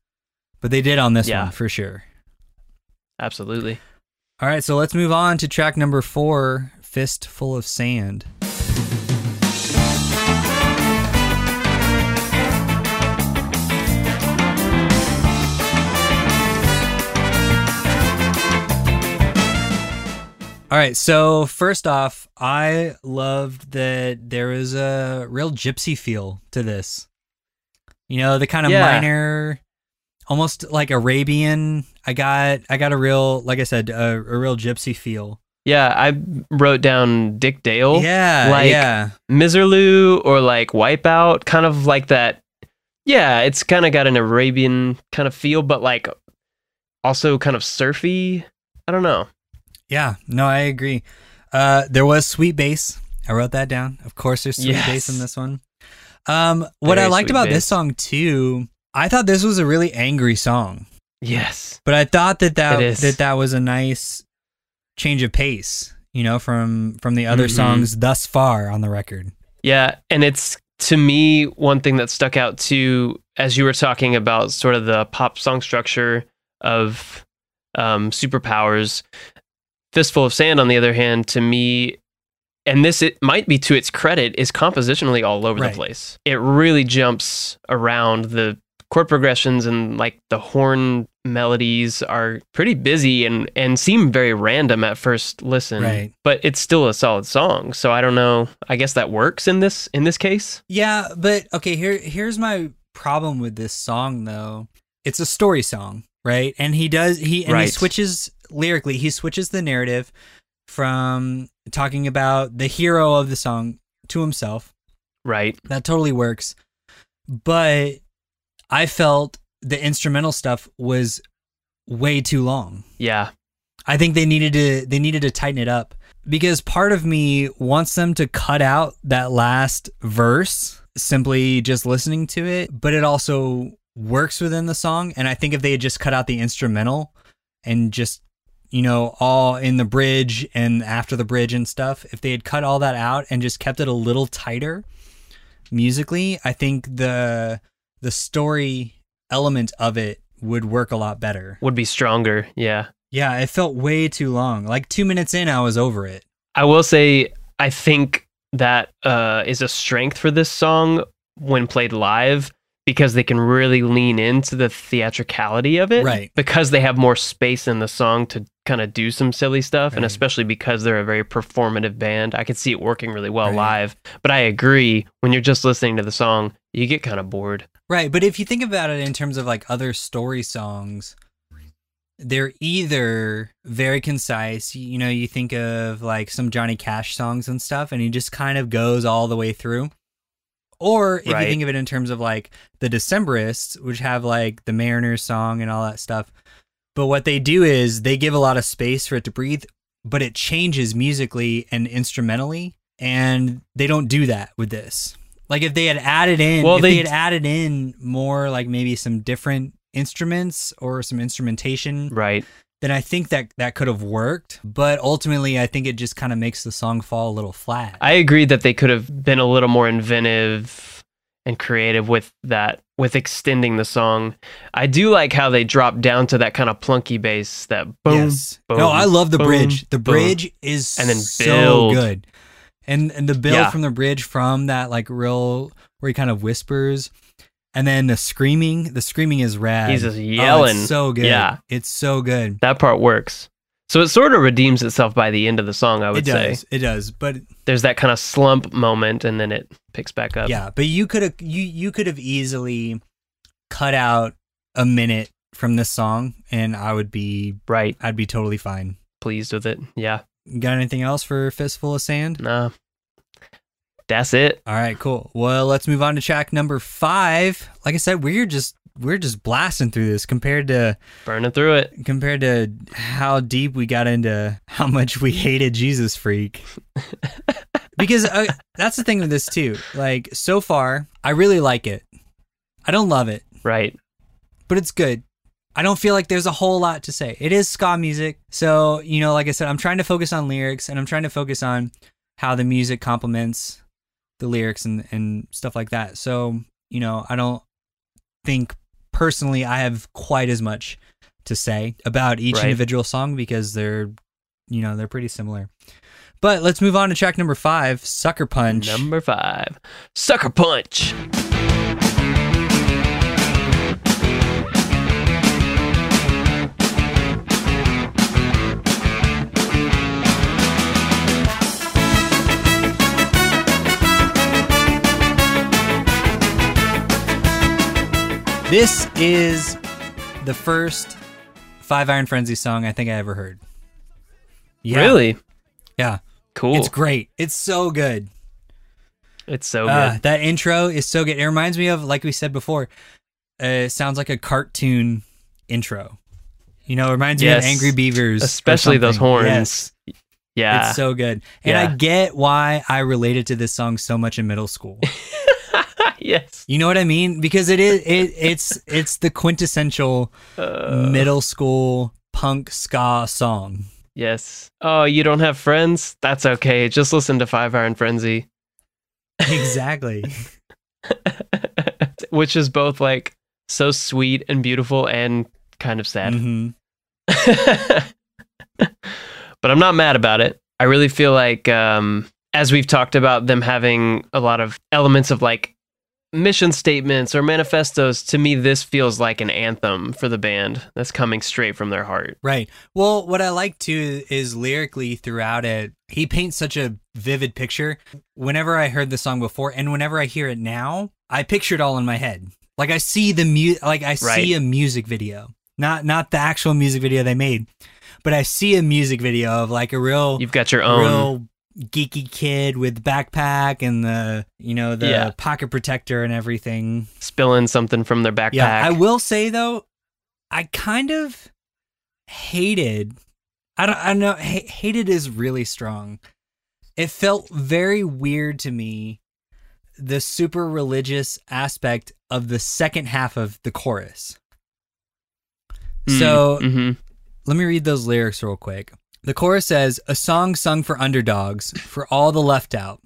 but they did on this Yeah. one for sure. absolutely. All right, so let's move on to track number four, "Fistful of Sand." All right. So first off, I loved that there was a real gypsy feel to this. You know, the kind of Yeah. minor, almost like Arabian. I got, I got a real, like I said, a, a real gypsy feel. Yeah, I wrote down Dick Dale, yeah, like- yeah, Miserlou, or like Wipeout, kind of like that. Yeah, it's kind of got an Arabian kind of feel, but like also kind of surfy. I don't know. yeah. No, I agree. Uh, there was sweet bass. I wrote that down. Of course, there's sweet bass in this one. Um, what I liked about this song too, I thought this was a really angry song. Yes. But I thought that that that that was a nice change of pace, you know, from from the other Mhm. songs thus far on the record. Yeah, and it's to me one thing that stuck out too as you were talking about sort of the pop song structure of um, superpowers. Fistful of Sand, on the other hand, to me, and this it might be to its credit, is compositionally all over Right. the place. It really jumps around the chord progressions and like the horn melodies are pretty busy and and seem very random at first listen Right. but it's still a solid song so i don't know i guess that works in this in this case Yeah, but okay, here here's my problem with this song though. It's a story song, right? And he does he and he switches lyrically, he switches the narrative from talking about the hero of the song to himself. right That totally works. But I felt the instrumental stuff was way too long. yeah I think they needed to they needed to tighten it up because part of me wants them to cut out that last verse simply just listening to it, but it also works within the song and I think if they had just cut out the instrumental and just you know all in the bridge and after the bridge and stuff, if they had cut all that out and just kept it a little tighter musically, I think the the story element of it would work a lot better. would be stronger yeah Yeah, it felt way too long. Like two minutes in, I was over it. i will say i think that uh is a strength for this song when played live because they can really lean into the theatricality of it Right. because they have more space in the song to kind of do some silly stuff and especially because they're a very performative band i could see it working really well Right. live but i agree when you're just listening to the song you get kind of bored Right, but if you think about it in terms of like other story songs, they're either very concise. You know, you think of like some Johnny Cash songs and stuff, and he just kind of goes all the way through. Or if you think of it in terms of like the Decemberists, which have like the Mariners song and all that stuff. But what they do is they give a lot of space for it to breathe, but it changes musically and instrumentally. And they don't do that with this. Like if they had added in, Well, if they, they had added in more like maybe some different instruments or some instrumentation, right then I think that that could have worked. But ultimately, I think it just kind of makes the song fall a little flat. I agree that they could have been a little more inventive and creative with that, with extending the song. I do like how they drop down to that kind of plunky bass, that boom, yes. boom, no, I love the boom, bridge. The boom. bridge is And then so build. good. And and the build Yeah. from the bridge from that like real where he kind of whispers and then the screaming, the screaming is rad. He's just Oh, yelling. it's so good. Yeah. It's so good. That part works. So it sort of redeems itself by the end of the song, I would It say. does. It does. But There's that kind of slump moment and then it picks back up. Yeah, but you could have you you could have easily cut out a minute from this song and I would be Right. I'd be totally fine. Pleased with it. Yeah. Got anything else for Fistful of Sand? Nah. That's it. All right, cool. Well, let's move on to track number 5. Like I said, we're just we're just blasting through this compared to Burning through it. compared to how deep we got into how much we hated Jesus Freak. because uh, that's the thing with this too. Like so far, I really like it. I don't love it. Right. but it's good. I don't feel like there's a whole lot to say. It is ska music. So, you know, like I said, I'm trying to focus on lyrics and I'm trying to focus on how the music complements the lyrics and, and stuff like that. So, you know, I don't think personally I have quite as much to say about each Right. individual song because they're, you know, they're pretty similar. But let's move on to track number five, Sucker Punch. Number five. Sucker Punch. This is the first Five Iron Frenzy song I think I ever heard. Yeah. Really? Yeah. Cool. It's great. It's so good. It's so good. Uh, that intro is so good. It reminds me of, like we said before, uh, it sounds like a cartoon intro. You know, it reminds me of Angry Beavers. Especially those horns. Yes. yeah. It's so good. And I get why I related to this song so much in middle school. yes. You know what I mean? Because it is it it's it's the quintessential Uh, middle school punk ska song. yes. Oh, you don't have friends? That's okay. Just listen to Five Iron Frenzy, Exactly. which is both like so sweet and beautiful and kind of sad. hmm but I'm not mad about it. I really feel like, um, as we've talked about them having a lot of elements of like mission statements or manifestos, to me, this feels like an anthem for the band that's coming straight from their heart. Right. Well, what I like too is lyrically throughout it, he paints such a vivid picture. Whenever I heard the song before and whenever I hear it now, I picture it all in my head. Like I see the mu like I Right. see a music video. Not not the actual music video they made, but I see a music video of like a real You've got your own. Geeky kid with backpack and the you know the Yeah. pocket protector and everything. spilling something from their backpack. Yeah, I will say though, I kind of hated. I don't. I know. Ha- hated is really strong. It felt very weird to me, the super religious aspect of the second half of the chorus. So Mhm. let me read those lyrics real quick. The chorus says, A song sung for underdogs, for all the left out.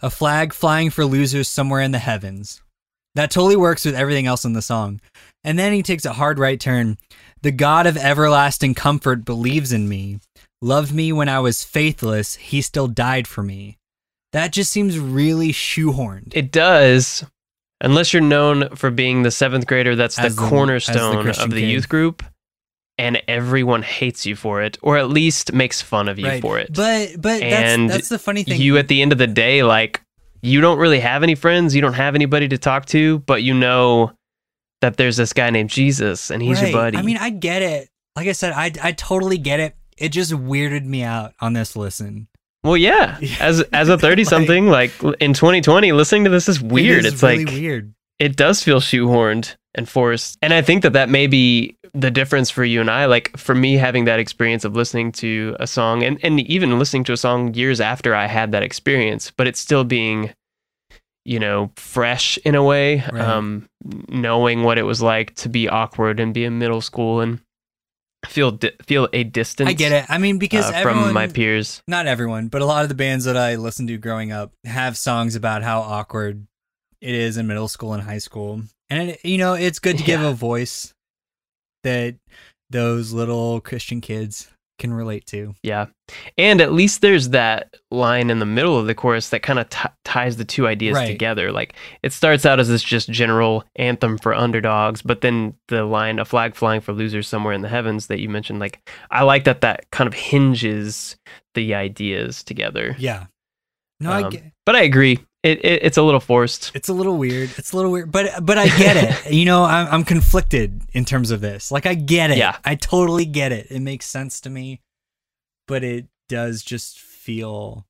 A flag flying for losers somewhere in the heavens. That totally works with everything else in the song. And then he takes a hard right turn. The God of everlasting comfort believes in me. Loved me when I was faithless. He still died for me. That just seems really shoehorned. it does, unless you're known for being the seventh grader that's the the- as the cornerstone of the kid. youth group, and everyone hates you for it, or at least makes fun of you right. for it. But but And that's that's the funny thing. you at the end of the day like you don't really have any friends you don't have anybody to talk to but you know that there's this guy named jesus and he's Right. your buddy I mean, I get it. Like I said, I I totally get it. It just weirded me out on this listen. well yeah as as a 30 something like, in 2020 listening to this is weird It is it's really like weird. it does feel shoehorned and forced and i think that that may be the difference for you and i like for me having that experience of listening to a song and, and even listening to a song years after i had that experience but it's still being you know fresh in a way Right. um knowing what it was like to be awkward and be in middle school and feel di- feel a distance I get it. I mean, because uh, everyone, from my peers not everyone, but a lot of the bands that I listened to growing up have songs about how awkward it is in middle school and high school, and it, you know, it's good to give a voice that those little Christian kids can relate to. Yeah. And at least there's that line in the middle of the chorus that kind of t- ties the two ideas Right. together. Like it starts out as this just general anthem for underdogs, but then the line, a flag flying for losers somewhere in the heavens that you mentioned, like I like that that kind of hinges the ideas together. Yeah. No, I Um, get, But I agree. It, it It's a little forced. it's a little weird. It's a little weird, but but I get it. you know, I'm I'm conflicted in terms of this. Like I get it. Yeah. I totally get it. It makes sense to me, but it does just feel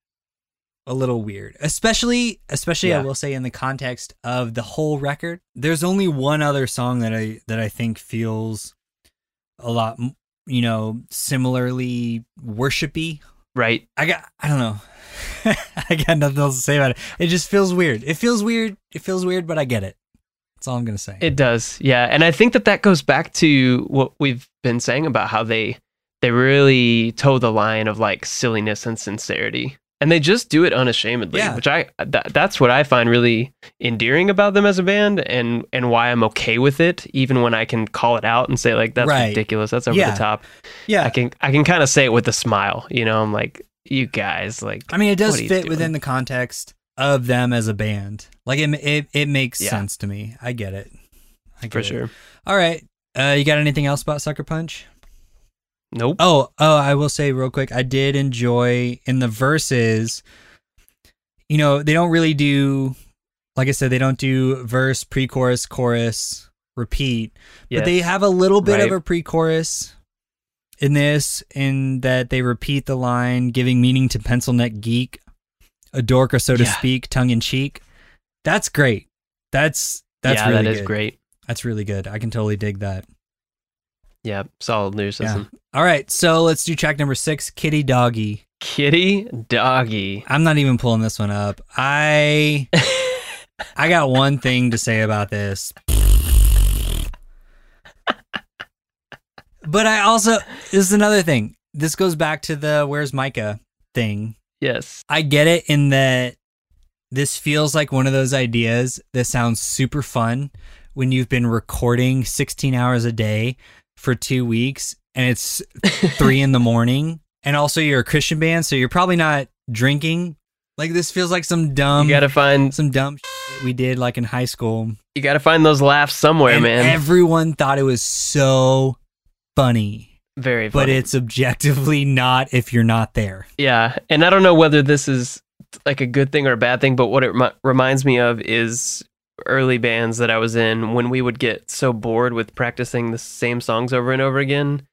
a little weird. Especially especially I will say in the context of the whole record. There's only one other song that I that I think feels a lot, you know, similarly worshipy Right. I got I don't know. I got nothing else to say about it. It just feels weird. It feels weird. It feels weird, but I get it. That's all I'm gonna say. It does, yeah, and I think that that goes back to what we've been saying about how they they really toe the line of like silliness and sincerity, and they just do it unashamedly, Yeah. which I that, that's what I find really endearing about them as a band, and and why I'm okay with it, even when I can call it out and say like that's Right. ridiculous, that's over Yeah. the top. yeah. I can I can kind of say it with a smile, you know. I'm like, you guys, like, I mean, it does What are you fit doing? within the context of them as a band. Like it, it, it makes Yeah. sense to me. I get it. I get for it. sure. All right. Uh, you got anything else about Sucker Punch? Nope. Oh, oh, I will say real quick, I did enjoy in the verses. You know, they don't really do, like I said, they don't do verse, pre-chorus, chorus, repeat. Yes. But they have a little bit of a pre-chorus in this, in that they repeat the line, giving meaning to pencil neck geek, a dork or so to Yeah. speak, tongue in cheek. That's great. That's that's yeah, really that is good. great. That's really good. I can totally dig that. Yeah, solid lyricism. All right, so let's do track number six, Kitty Doggy. Kitty doggy. I'm not even pulling this one up. I I got one thing to say about this. But I also this is another thing. This goes back to the where's Micah thing. Yes. I get it in that this feels like one of those ideas that sounds super fun when you've been recording 16 hours a day for two weeks and it's three in the morning. And also, you're a Christian band, so you're probably not drinking. Like, this feels like some dumb, you gotta find some dumb shit we did like in high school. you gotta find those laughs somewhere, and man. everyone thought it was so funny, Very funny. but it's objectively not if you're not there. Yeah, and I don't know whether this is like a good thing or a bad thing, but what it remi- reminds me of is early bands that I was in when we would get so bored with practicing the same songs over and over again,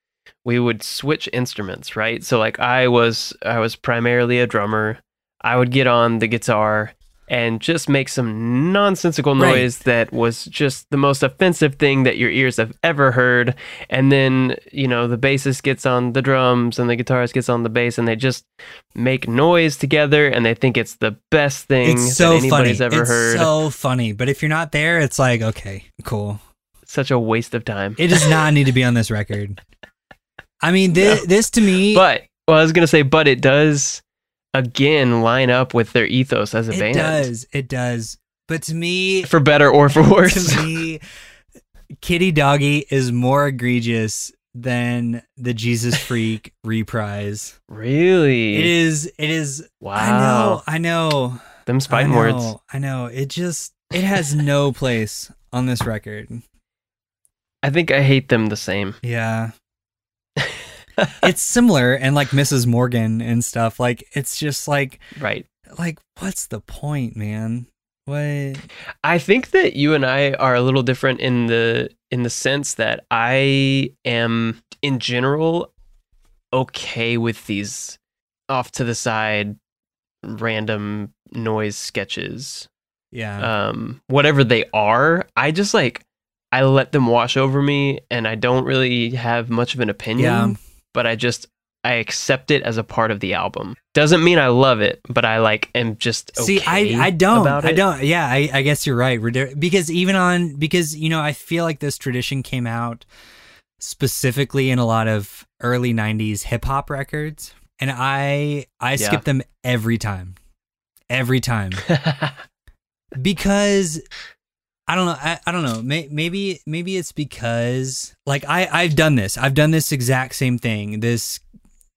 we would switch instruments, right? So like I was I was primarily a drummer. I would get on the guitar and just make some nonsensical Right. noise that was just the most offensive thing that your ears have ever heard. And then, you know, the bassist gets on the drums and the guitarist gets on the bass and they just make noise together and they think it's the best thing It's so that anybody's funny. ever it's heard. so funny. But if you're not there, it's like, okay, cool. Such a waste of time. It does not need to be on this record. I mean, this, this to me, But well, I was gonna say, but it does again line up with their ethos as a it band. It does. It does. But to me, For better or for worse. to me, Kitty Doggy is more egregious than the Jesus Freak reprise. really? It is. It is. Wow. I know. I know. Them I know, words. I know. It just. It has no place on this record. I think I hate them the same. Yeah. it's similar and like Mrs. Morgan and stuff. Like it's just like Right. like what's the point, man? What? I think that you and I are a little different in the in the sense that I am in general okay with these off to the side random noise sketches. Yeah. Um whatever they are, I just like I let them wash over me and I don't really have much of an opinion, Yeah. But I just I accept it as a part of the album. Doesn't mean I love it, but I like am just okay See, I I don't I don't. Yeah, I I guess you're right. Because even on because you know I feel like this tradition came out specifically in a lot of early '90s hip hop records, and I I Yeah. skip them every time, every time. because I don't know. I, I don't know. May, maybe maybe it's because like I I've done this. I've done this exact same thing. This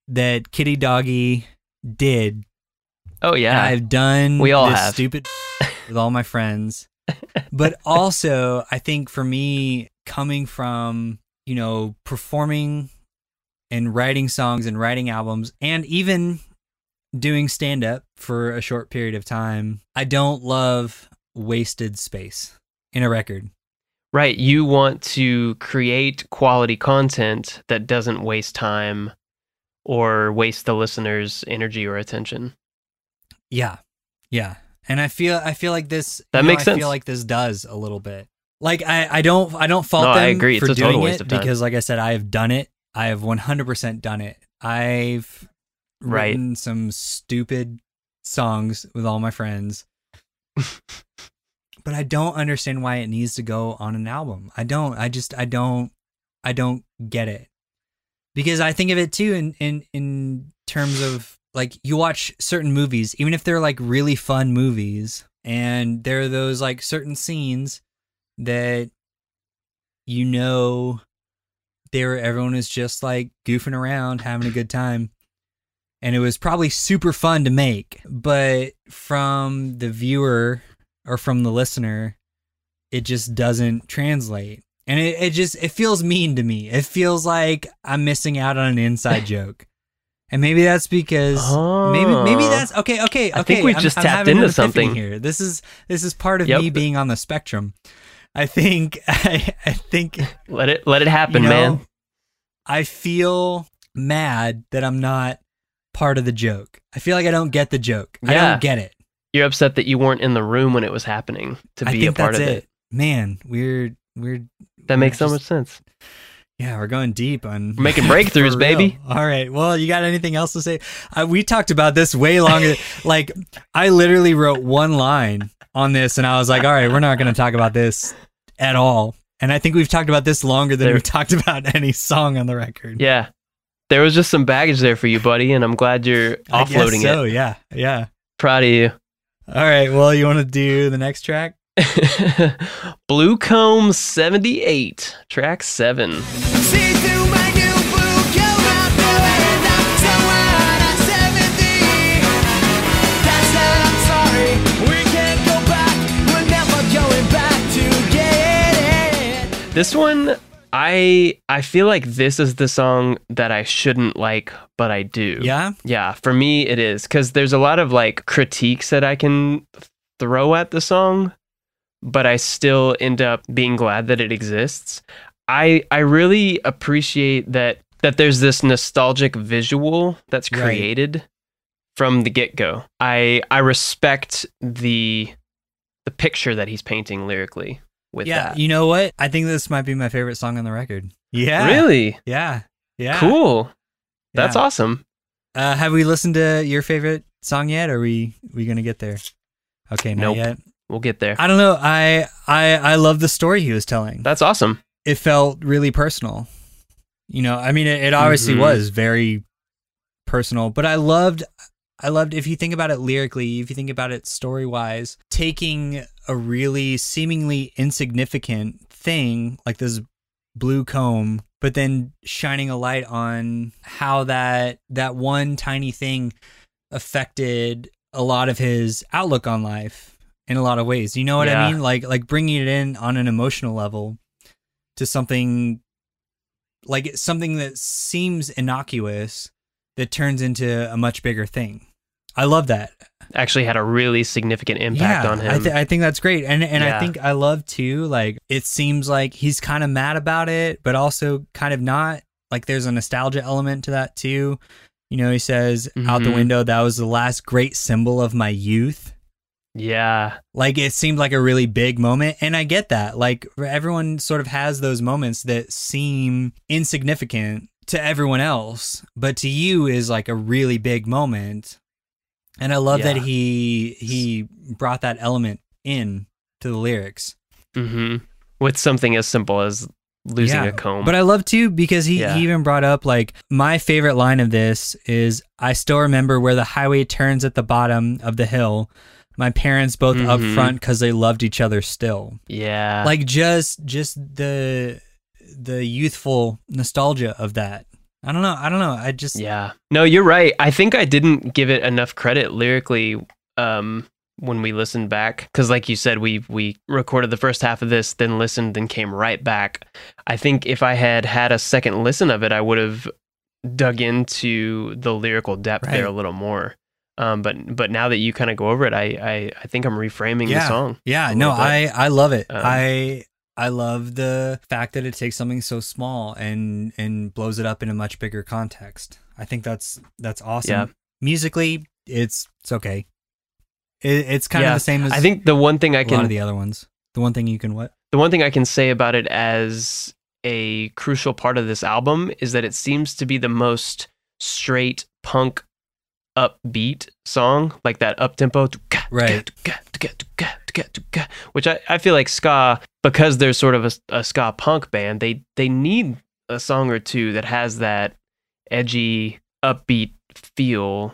that Kitty Doggy did. oh yeah. I've done We all this have. stupid with all my friends. But also, I think for me, coming from you know performing and writing songs and writing albums, and even doing stand up for a short period of time, I don't love wasted space in a record. Right. You want to create quality content that doesn't waste time or waste the listener's energy or attention. Yeah, yeah, and I feel I feel like this. That you know, makes I feel like this does a little bit. Like I, I don't I don't fault No, them I agree. for It's a total doing waste it of time. because, like I said, I have done it. I have one hundred percent done it. I've Right. written some stupid songs with all my friends. but I don't understand why it needs to go on an album. I don't. I just I don't I don't get it. Because I think of it too in in in terms of like you watch certain movies, even if they're like really fun movies, and there are those like certain scenes that you know there everyone is just like goofing around, having a good time. And it was probably super fun to make, but from the viewer or from the listener, it just doesn't translate. And it, it just it feels mean to me. It feels like I'm missing out on an inside joke. And maybe that's because maybe maybe Oh. that's okay, okay, okay. I think we I'm- just I'm tapped an into something. here. This is this is part of Yep. me being on the spectrum. I think I, I think Let it let it happen, you know, man. I feel mad that I'm not part of the joke. I feel like I don't get the joke. I don't get it. You're upset that you weren't in the room when it was happening to be a part of it. it. Man, we're we're That makes so much sense. yeah, we're going deep on We're making breakthroughs, baby. All right. Well, you got anything else to say? Uh, we talked about this way longer. like, I literally wrote one line on this, and I was like, "All right, we're not going to talk about this at all." And I think we've talked about this longer than There- we've talked about any song on the record. Yeah. There was just some baggage there for you, buddy, and I'm glad you're offloading so, it. yeah, yeah. Proud of you. All right. Well, you want to do the next track? Blue Comb 78, track 7. See through my new blue coat, I'm doing up someone at 70. That's that I'm sorry, we can't go back. We're never going back to get it. This one I I feel like this is the song that I shouldn't like, but I do. Yeah. Yeah, for me it is cuz there's a lot of like critiques that I can throw at the song, but I still end up being glad that it exists. I I really appreciate that that there's this nostalgic visual that's Right. created from the get-go. I I respect the the picture that he's painting lyrically with yeah. that. You know what? I think this might be my favorite song on the record. Yeah. Really? Yeah. Yeah. Cool. That's Yeah. awesome. Uh, have we listened to your favorite song yet? Or are we we gonna get there? Okay, not Nope. yet. We'll get there. I don't know. I I I love the story he was telling. That's awesome. it felt really personal. You know, I mean, it, it obviously Mhm. was very personal, but I loved, I loved if you think about it lyrically, if you think about it story wise, taking a really seemingly insignificant thing like this blue comb, but then shining a light on how that that one tiny thing affected a lot of his outlook on life in a lot of ways. You know what Yeah. I mean? Like like bringing it in on an emotional level to something like something that seems innocuous that turns into a much bigger thing. I love that. Actually had a really significant impact yeah, on him. I, th- I think that's great, and and I think I love too. Like it seems like he's kind of mad about it, but also kind of not. Like there's a nostalgia element to that too. You know, he says out the Mhm. window that was the last great symbol of my youth. yeah. Like it seemed like a really big moment, and I get that. Like everyone sort of has those moments that seem insignificant to everyone else, but to you is like a really big moment. And I love that he he brought that element in to the lyrics. hmm With something as simple as losing Yeah, a comb. But I love too because he, Yeah. he even brought up like my favorite line of this is I still remember where the highway turns at the bottom of the hill. My parents both up Mhm. front because they loved each other still. yeah. like just just the the youthful nostalgia of that i don't know i don't know i just yeah. No, you're right. I think I didn't give it enough credit lyrically um when we listened back cuz like you said we we recorded the first half of this then listened then came right back. I think if I had had a second listen of it I would have dug into the lyrical depth there a little more. Um, but but now that you kind of go over it, I, I I think I'm reframing the song. yeah no bit. i i love it Um, i i love the fact that it takes something so small and and blows it up in a much bigger context. I think that's that's awesome. Yeah. musically it's it's okay. It, it's kind Yeah, of the same as I think the one thing I a lot can of the other ones. The one thing you can what? The one thing I can say about it as a crucial part of this album is that it seems to be the most straight punk upbeat song, like that up tempo, Right. Which I, I feel like ska because there's sort of a, a ska punk band, they they need a song or two that has that edgy upbeat feel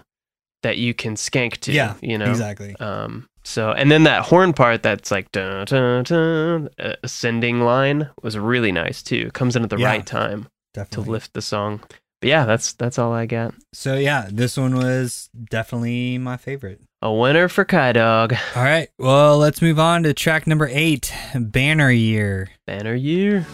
that you can skank to, yeah you know. exactly Um, so, and then that horn part that's like dun, dun, dun, uh, ascending line was really nice too. It comes in at the Yeah, right time to lift the song. But yeah, that's that's all I got. so yeah this one was definitely my favorite A winner for Kai Dog. All right. Well, let's move on to track number eight, Banner Year. Banner year.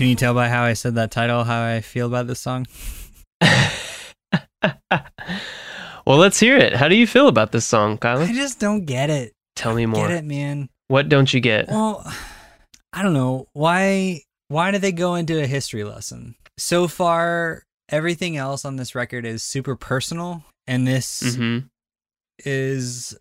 Can you tell by how I said that title how I feel about this song? well, let's hear it. How do you feel about this song, Kyle? I just don't get it. Tell me more. Get it, man. What don't you get? Well, I don't know why. Why do they go into a history lesson? So far, everything else on this record is super personal, and this Mm-hmm. is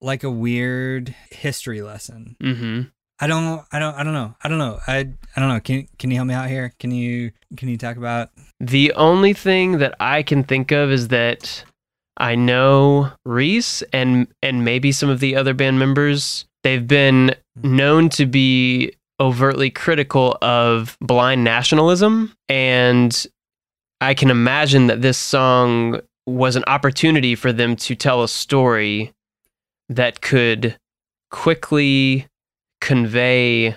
like a weird history lesson. Mm-hmm. I don't. I don't. I don't know. I don't know. I. I don't know. Can Can you help me out here? Can you Can you talk about? The only thing that I can think of is that I know Reese and and maybe some of the other band members. They've been mm-hmm. known to be overtly critical of blind nationalism, and I can imagine that this song was an opportunity for them to tell a story that could quickly convey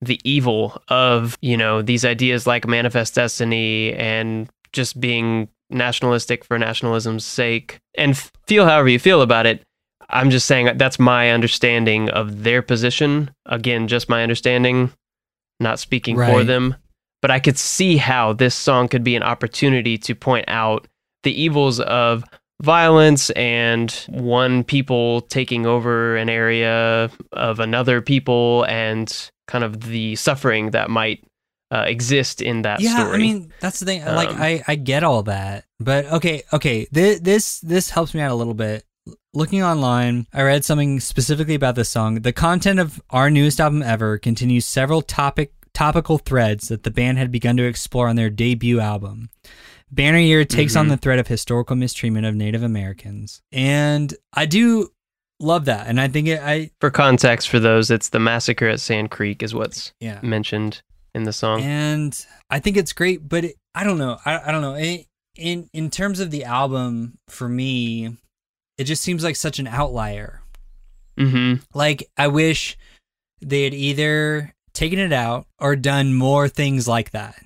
the evil of you know these ideas like manifest destiny and just being nationalistic for nationalism's sake. And feel however you feel about it i'm just saying that's my understanding of their position. Again just my understanding not speaking for them. But i could see how this song could be an opportunity to point out the evils of violence and one people taking over an area of another people and kind of the suffering that might uh, exist in that yeah, story. I mean that's the thing. like Um, I I get all that, but okay, okay. This this this helps me out a little bit. Looking online, I read something specifically about this song. The content of our newest album ever continues several topic topical threads that the band had begun to explore on their debut album. Banner Year takes on Mhm. the threat of historical mistreatment of Native Americans, and I do love that. And I think it, I for context, for those, it's the massacre at Sand Creek is what's yeah, mentioned in the song. and I think it's great. But it, I don't know. I, I don't know. It, in in terms of the album, for me, it just seems like such an outlier. hmm Like I wish they had either taken it out or done more things like that.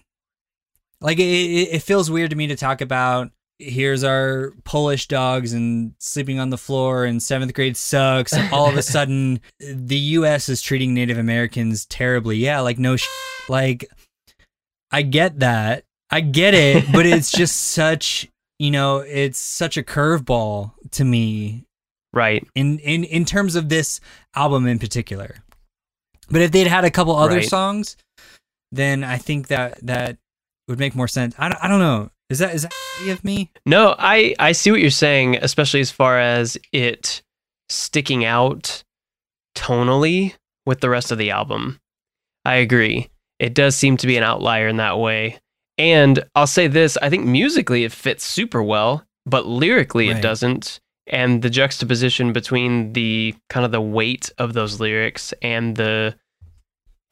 Like it, it, feels weird to me to talk about. Here's our Polish dogs and sleeping on the floor and seventh grade sucks. All of a sudden, the U.S. is treating Native Americans terribly. Yeah, like no, sh- like I get that, I get it, but it's just such, you know, it's such a curveball to me Right. in in in terms of this album in particular. But if they'd had a couple other Right. songs, then I think that that would make more sense. I don't, I don't know. Is that is that of me? No, I I see what you're saying, especially as far as it sticking out tonally with the rest of the album. I agree. It does seem to be an outlier in that way. And I'll say this, I think musically it fits super well, but lyrically Right. it doesn't. And the juxtaposition between the kind of the weight of those lyrics and the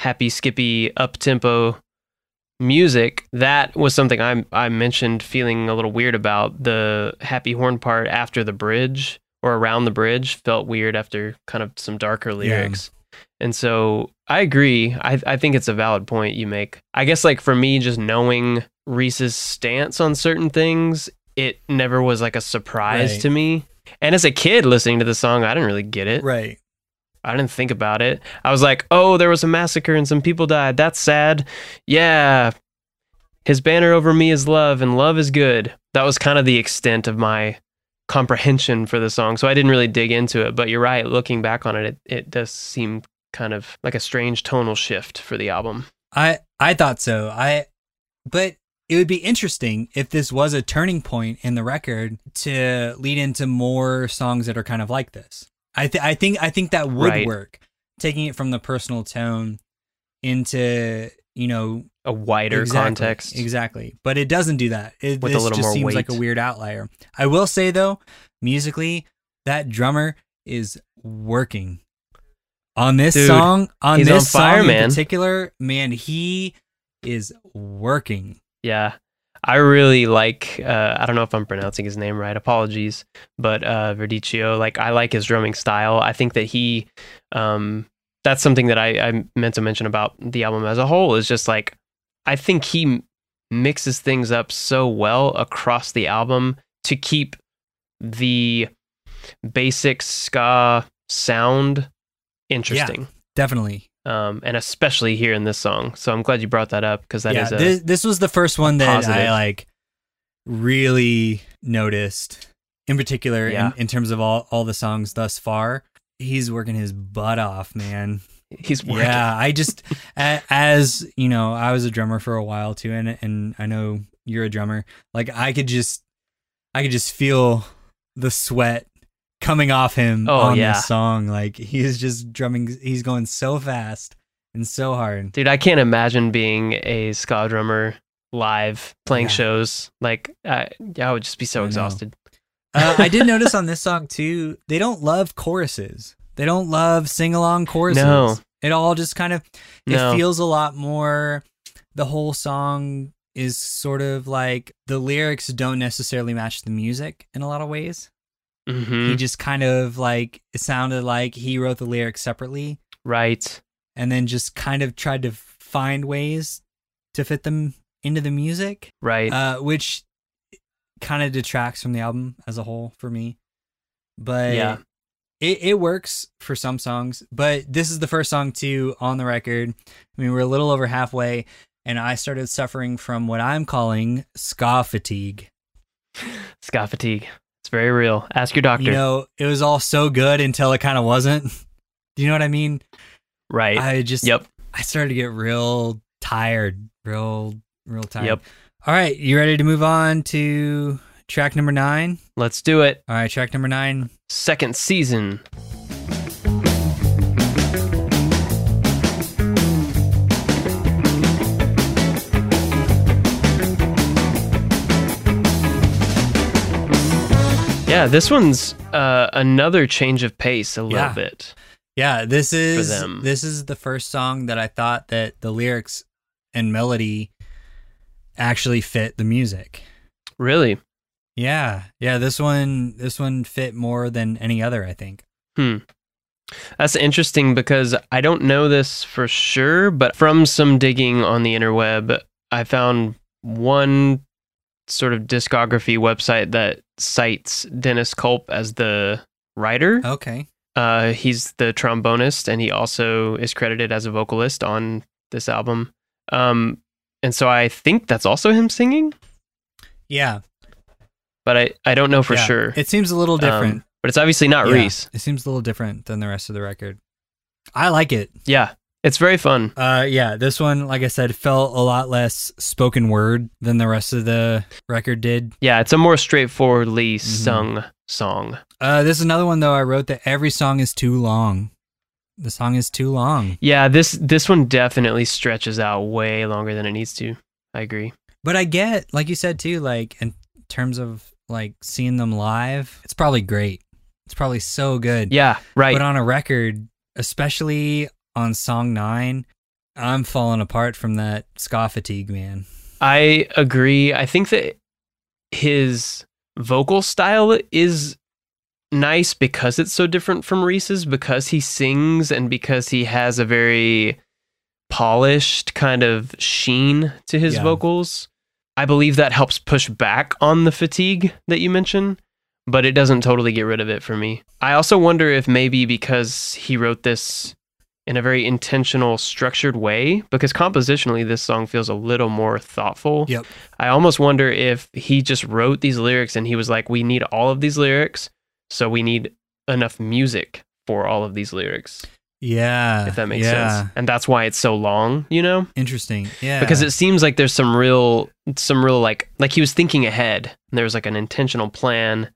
happy skippy up tempo music that was something I I mentioned feeling a little weird about the happy horn part after the bridge or around the bridge felt weird after kind of some darker lyrics. And so I agree. I I think it's a valid point you make. I guess like for me just knowing Reese's stance on certain things, it never was like a surprise Right. to me. And as a kid listening to the song, I didn't really get it. Right. I didn't think about it. I was like, oh, there was a massacre and some people died. That's sad. Yeah. His banner over me is love and love is good. That was kind of the extent of my comprehension for the song. So I didn't really dig into it. But you're right. Looking back on it, it, it does seem kind of like a strange tonal shift for the album. I I thought so. I but it would be interesting if this was a turning point in the record to lead into more songs that are kind of like this. I th- I think I think that would Right. work. Taking it from the personal tone into, you know, A wider Exactly, context. Exactly. But it doesn't do that. It With this just seems like a weird outlier. I will say though, musically, that drummer is working. On this Dude, song, on this on fire, song man. in particular, man, he is working. Yeah. I really like uh, I don't know if I'm pronouncing his name right. Apologies. But uh Verdecchio, like I like his drumming style. I think that he um that's something that I, I meant to mention about the album as a whole is just like I think he mixes things up so well across the album to keep the basic ska sound interesting. Definitely. Um, and especially here in this song. So I'm glad you brought that up because that yeah, is a this, this was the first one that positive. I like really noticed in particular Yeah. in, in terms of all, all the songs thus far. He's working his butt off, man. he's working. Yeah, I just as you know, I was a drummer for a while too, and and I know you're a drummer. Like I could just, I could just feel the sweat coming off him Oh, on yeah. this song. Like he's just drumming, he's going so fast and so hard. Dude, I can't imagine being a ska drummer live playing Yeah. shows. Like, I, I would just be so know. exhausted. Uh, I did notice on this song too, they don't love choruses. They don't love sing along choruses. No. It all just kind of it No. feels a lot more the whole song is sort of like the lyrics don't necessarily match the music in a lot of ways. Hmm He just kind of like it sounded like he wrote the lyrics separately Right. and then just kind of tried to find ways to fit them into the music, Right. uh, which kind of detracts from the album as a whole for me. But Yeah. it, it works for some songs. But this is the first song too on the record. I mean, we're a little over halfway, and I started suffering from what I'm calling ska fatigue. ska fatigue. It's very real. Ask your doctor. You know, it was all so good until it kind of wasn't. Do you know what I mean? right. I just yep. I started to get real tired, real real tired. Yep. All right, you ready to move on to track number nine? Let's do it. All right, track number nine. Second season. Yeah, this one's uh, another change of pace a little Yeah. bit. Yeah, this is this is the first song that I thought that the lyrics and melody actually fit the music. Really? Yeah. Yeah, this one this one fit more than any other, I think. Hmm. That's interesting because I don't know this for sure, but from some digging on the interweb, I found one sort of discography website that cites Dennis Culp as the writer. Okay. Uh, he's the trombonist, and he also is credited as a vocalist on this album. Um, and so I think that's also him singing, Yeah. but I, I don't know for yeah. sure. It seems a little different. Um, but it's obviously not Yeah, Reese. It seems a little different than the rest of the record. I like it. Yeah, it's very fun. Uh yeah, this one like I said felt a lot less spoken word than the rest of the record did. Yeah, it's a more straightforwardly Mm-hmm. sung song. Uh this is another one though I wrote that every song is too long. The song is too long. Yeah, this this one definitely stretches out way longer than it needs to. I agree. But I get, like you said too, like in terms of like seeing them live, it's probably great. It's probably so good. Yeah, right. But on a record, especially on song nine, I'm falling apart from that ska fatigue, man. I agree. I think that his vocal style is nice because it's so different from Reese's because he sings and because he has a very polished kind of sheen to his Yeah. vocals. I believe that helps push back on the fatigue that you mentioned, but it doesn't totally get rid of it for me. I also wonder if maybe because he wrote this in a very intentional, structured way, because compositionally this song feels a little more thoughtful. Yep. I almost wonder if he just wrote these lyrics and he was like, we need all of these lyrics, so we need enough music for all of these lyrics, Yeah. if that makes yeah. sense. And that's why it's so long, you know? Interesting. Yeah. Because it seems like there's some real, some real like, like he was thinking ahead. And there was like an intentional plan,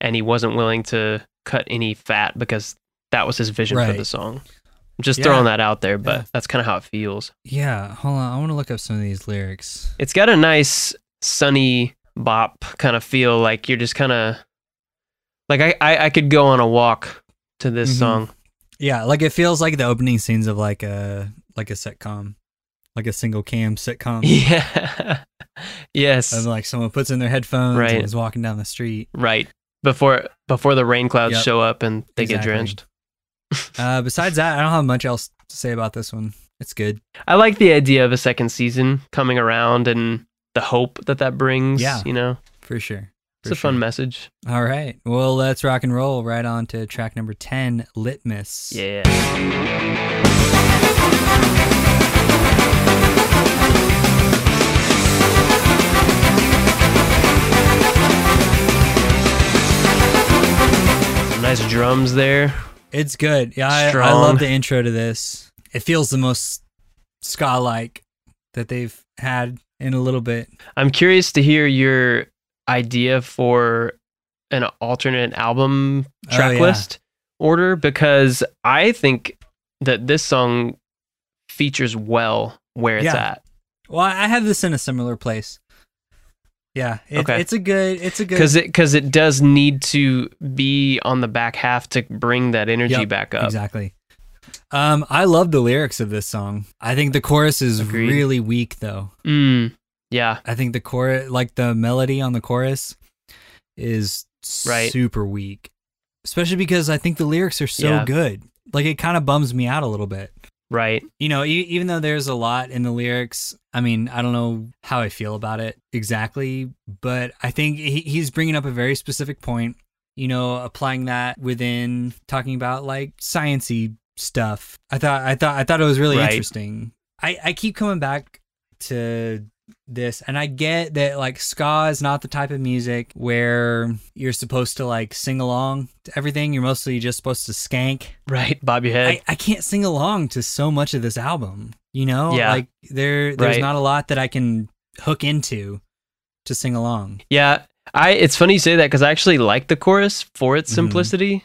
and he wasn't willing to cut any fat because that was his vision for the song. I'm just Yeah. throwing that out there, but Yeah. that's kind of how it feels. Yeah. Hold on. I want to look up some of these lyrics. It's got a nice sunny bop kind of feel. Like you're just kind of like I, I I could go on a walk to this Mhm. song. Yeah, like it feels like the opening scenes of like a like a sitcom, like a single cam sitcom. Yeah. yes. And like someone puts in their headphones Right. and is walking down the street. right. Before before the rain clouds Yep. show up and they get drenched. Uh, besides that, I don't have much else to say about this one. It's good. I like the idea of a second season coming around and the hope that that brings. Yeah. You know. For sure. It's a fun message. All right. Well, let's rock and roll right on to track number 10, Litmus. Yeah. Nice drums there. It's good. Yeah, I, I love the intro to this. It feels the most ska like that they've had in a little bit. I'm curious to hear your idea for an alternate album Oh, track yeah. list order because I think that this song features well where it's Yeah. at. Well, I have this in a similar place. Yeah, it, Okay. it's a good. It's a good. because it because it does need to be on the back half to bring that energy Yep, back up. Exactly. Um, I love the lyrics of this song. I think the chorus is Agreed. really weak, though. Mm, yeah, I think the chorus, like the melody on the chorus, is Right. super weak. Especially because I think the lyrics are so Yeah. good. Like it kind of bums me out a little bit. Right. You know, e- even though there's a lot in the lyrics, I mean, I don't know how I feel about it exactly, but I think he, he's bringing up a very specific point. You know, applying that within talking about like sciency stuff. I thought, I thought, I thought it was really Right. interesting. I, I keep coming back to this, and I get that like ska is not the type of music where you're supposed to like sing along to everything. You're mostly just supposed to skank. Right, bob your head. I, I can't sing along to so much of this album. You know, Yeah. like there there's Right. not a lot that I can hook into to sing along. Yeah, I. It's funny you say that because I actually like the chorus for its Mhm. simplicity.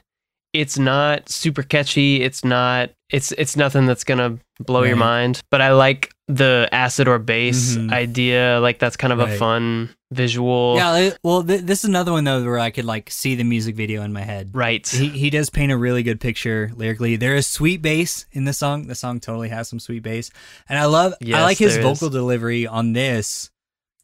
It's not super catchy. It's not. It's it's nothing that's gonna blow your mind. But I like the acid or bass Mhm. idea. Like that's kind of a fun visual. Yeah, it- well, th- this is another one though where I could like see the music video in my head. Right. He he does paint a really good picture lyrically. There is sweet bass in the song. The song totally has some sweet bass, and I love. I like his vocal is. delivery on this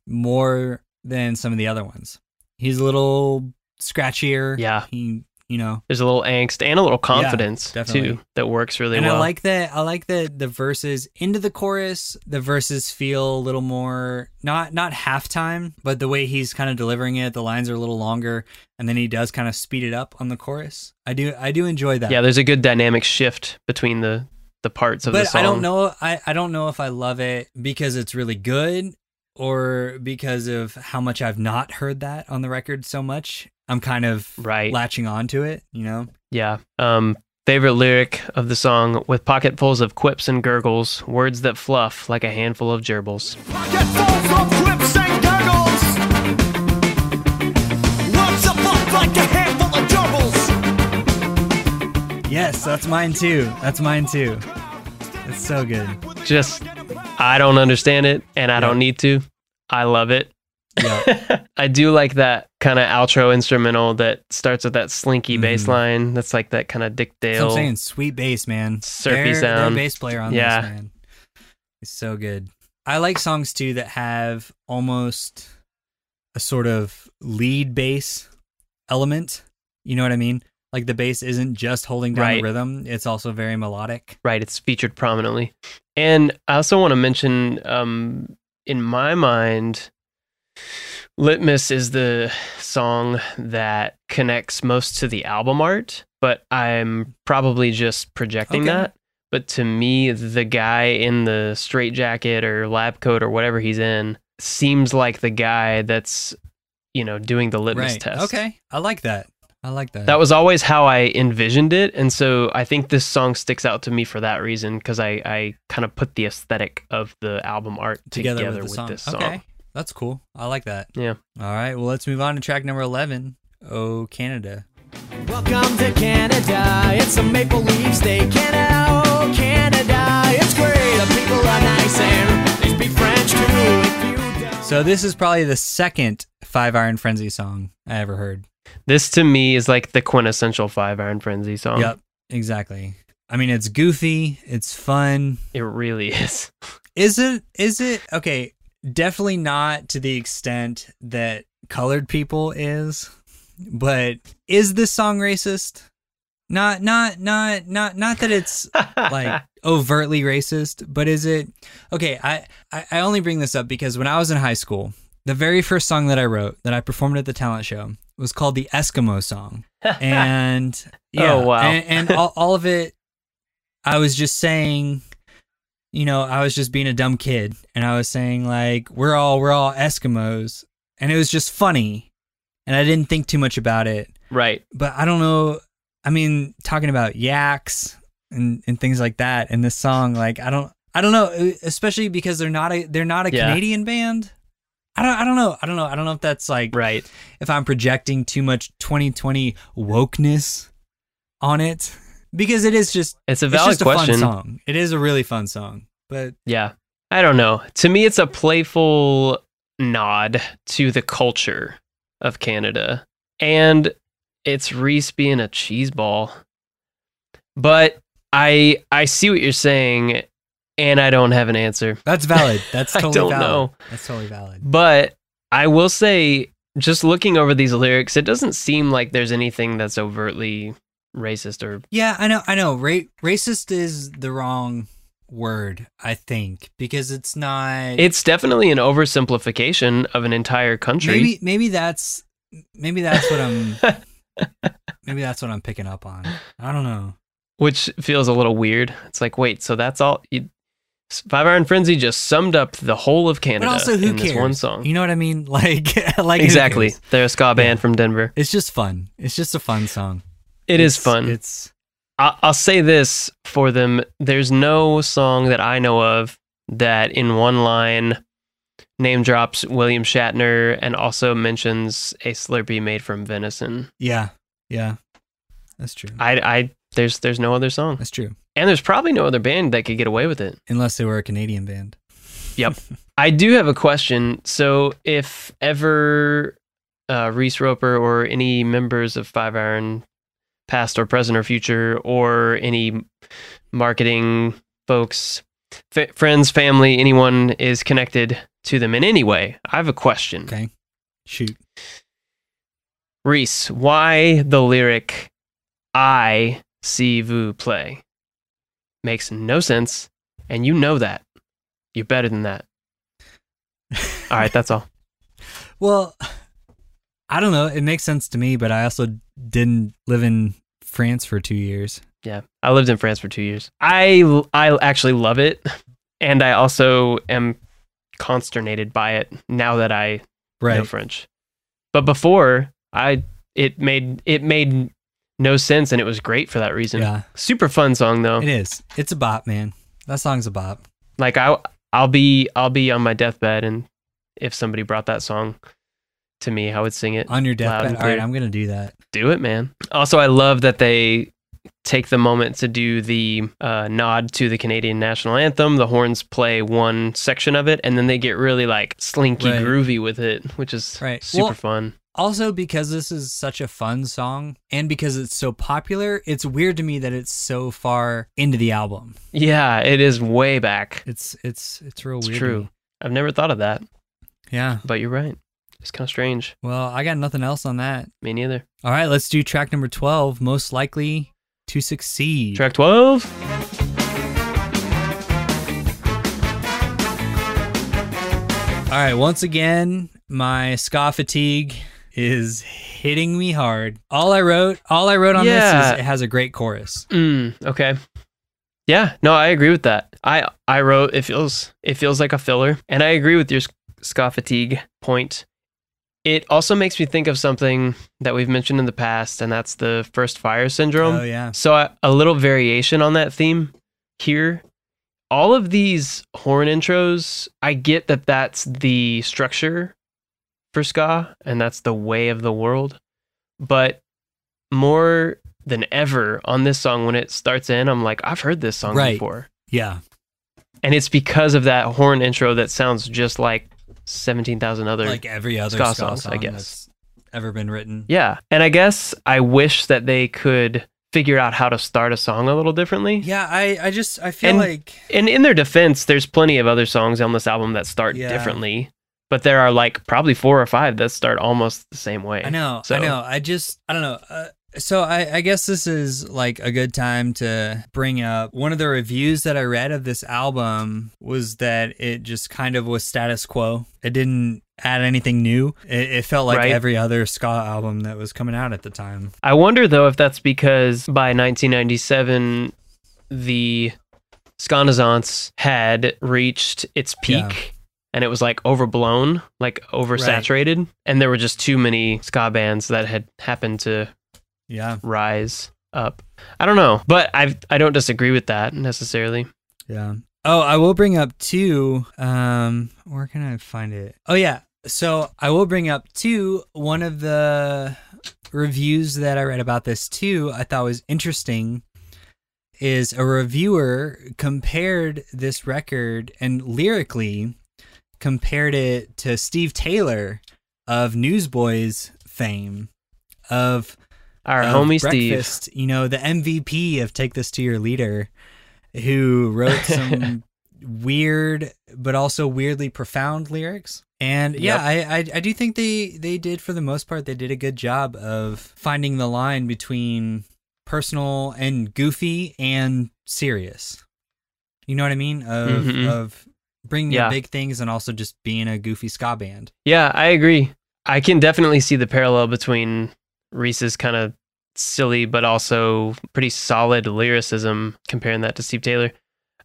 more than some of the other ones. He's a little scratchier. Yeah. he you know There's a little angst and a little confidence definitely. too that works really and well. I like that. I like that the verses into the chorus. The verses feel a little more not not halftime, but the way he's kind of delivering it, the lines are a little longer, and then he does kind of speed it up on the chorus. I do I do enjoy that. yeah, there's a good dynamic shift between the the parts of the but song. I don't know. I I don't know if I love it because it's really good or because of how much I've not heard that on the record so much. I'm kind of Right. latching on to it. You know. Yeah. Um, favorite lyric of the song with pocketfuls of quips and gurgles, words that fluff like a handful of gerbils. Pocketfuls of quips and gurgles. Words that fluff like a handful of gerbils. Yes, that's mine too. That's mine too. It's so good. Just, I don't understand it and I Yeah. don't need to. I love it. Yeah. I do like that kind of outro instrumental that starts with that slinky Mhm. bass line. That's like that kind of Dick Dale. I'm saying. Sweet bass, man. Surfy their, sound. Their bass player on Yeah. this, man. It's so good. I like songs too that have almost a sort of lead bass element. You know what I mean? Like the bass isn't just holding down Right. the rhythm, it's also very melodic. Right, it's featured prominently. And I also want to mention, um, in my mind, Litmus is the song that connects most to the album art, but I'm probably just projecting Okay. that. But to me, the guy in the straight jacket or lab coat or whatever he's in seems like the guy that's, you know, doing the litmus right. test. Okay. I like that. I like that. That was always how I envisioned it. And so I think this song sticks out to me for that reason because I, I kind of put the aesthetic of the album art together, together, with, with song. this song. Okay. That's cool. I like that. Yeah. All right. Well, let's move on to track number 11. Oh, Canada. Welcome to Canada. It's a maple leaf state. Canada, oh, Canada. It's great. The people are nice and they speak French too. If you don't. So this is probably the second Five Iron Frenzy song I ever heard. This to me is like the quintessential Five Iron Frenzy song. Yep, exactly. I mean, it's goofy, it's fun. It really is. Is it? Is it? Okay, definitely not to the extent that colored people is, but is this song racist? Not, not, not, not, not that it's like overtly racist, but is it? Okay, I, I, I only bring this up because when I was in high school, the very first song that I wrote that I performed at the talent show was called the Eskimo song. and oh, yeah, Oh, wow. and, and all, all of it, I was just saying, you know, I was just being a dumb kid, and I was saying like, we're all we're all Eskimos, and it was just funny, and I didn't think too much about it. Right. But I don't know. I mean, talking about yaks and and things like that in this song, like I don't. I don't know, especially because they're not a they're not a Yeah. Canadian band. I don't I don't know. I don't know. I don't know if that's like Right. if I'm projecting too much 2020 wokeness on it because it is just It's a it's valid just a question. fun song. It is a really fun song, but Yeah. I don't know. To me, it's a playful nod to the culture of Canada. And it's Reese being a cheeseball. But I I see what you're saying, and I don't have an answer. that's valid. That's I totally don't valid. know. That's totally valid. But I will say, just looking over these lyrics, it doesn't seem like there's anything that's overtly racist or Yeah, I know. I know. Ra- racist is the wrong word, I think, because it's not. it's definitely an oversimplification of an entire country. maybe maybe that's maybe that's what I'm maybe that's what I'm picking up on. I don't know. which feels a little weird. It's like, wait, so that's all? You, Five Iron Frenzy just summed up the whole of Canada But also, who in cares? this one song. You know what I mean? Like, like exactly, they're a ska band Yeah. from Denver. It's just fun. It's just a fun song. It is It's- fun. It's I- I'll say this for them: there's no song that I know of that, in one line, name drops William Shatner and also mentions a Slurpee made from venison. yeah, yeah. That's true. I, I, there's, there's no other song, That's true. and there's probably no other band that could get away with it. Unless they were a Canadian band. Yep. I do have a question. So, if ever uh, Reese Roper or any members of Five Iron, past or present or future, or any marketing folks, f- friends, family, anyone is connected to them in any way, I have a question. Okay. Shoot. Reese, why the lyric "I see vous play" makes no sense, and you know that. You're better than that. All right, that's all. Well, I don't know. It makes sense to me, but I also didn't live in France for two years. Yeah, I lived in France for two years. I I actually love it, and I also am consternated by it now that I Right. know French. But before, I it made it made no sense, and it was great for that reason. Yeah. Super fun song though. It is. It's a bop, man. That song's a bop. Like I I'll be I'll be on my deathbed, and if somebody brought that song to me, I would sing it. On your deathbed. All right. I'm gonna do that. Do it, man. Also, I love that they take the moment to do the uh, nod to the Canadian national anthem. The horns play one section of it, and then they get really like slinky Right. groovy with it, which is Right. super Well- fun. Also, because this is such a fun song, and because it's so popular, it's weird to me that it's so far into the album. Yeah, it is way back. It's it's it's real It's weird. true. I've never thought of that, Yeah. but you're right. It's kind of strange. Well, I got nothing else on that. Me neither. All right, let's do track number twelve. Most likely to succeed. Track 12. All right, once again, my ska fatigue is hitting me hard. All I wrote, all I wrote on this is it has a great chorus. Mm, okay. Yeah, no, I agree with that. I I wrote it feels it feels like a filler, and I agree with your ska fatigue point. It also makes me think of something that we've mentioned in the past, and that's the first fire syndrome. oh yeah, So a, a little variation on that theme here. All of these horn intros, I get that that's the structure for ska and that's the way of the world. But more than ever on this song, when it starts in, I'm like, I've heard this song Right. before. yeah, And it's because of that horn intro that sounds just like 17,000 other. like every other ska ska, songs, I guess. that's ever been written. yeah. And I guess I wish that they could figure out how to start a song a little differently. Yeah, I, I just I feel And- like And in their defense, there's plenty of other songs on this album that start Yeah. differently, but there are like probably four or five that start almost the same way. I know, So- I know. I just, I don't know. Uh, so I, I guess this is like a good time to bring up one of the reviews that I read of this album was that it just kind of was status quo. It didn't add anything new. It, it felt like Right. every other ska album that was coming out at the time. I wonder though if that's because by 1997 the Skanazance had reached its peak Yeah. and it was like overblown, like oversaturated, and there were just too many ska bands that had happened to Yeah, rise up. I don't know, but I I don't disagree with that necessarily. yeah. Oh, I will bring up two. Um, where can I find it? Oh yeah. So I will bring up two. One of the reviews that I read about this too, I thought was interesting. Is a reviewer compared this record and lyrically compared it to Steve Taylor of Newsboys fame of Our homie Steve. Breakfast, you know, the MVP of Take This to Your Leader, who wrote some weird but also weirdly profound lyrics. And yeah, I, I I do think they they did for the most part they did a good job of finding the line between personal and goofy and serious. You know what I mean? Of Mhm. of bringing Yeah. the big things and also just being a goofy ska band. Yeah, I agree. I can definitely see the parallel between Reese's kind of silly but also pretty solid lyricism comparing that to Steve Taylor.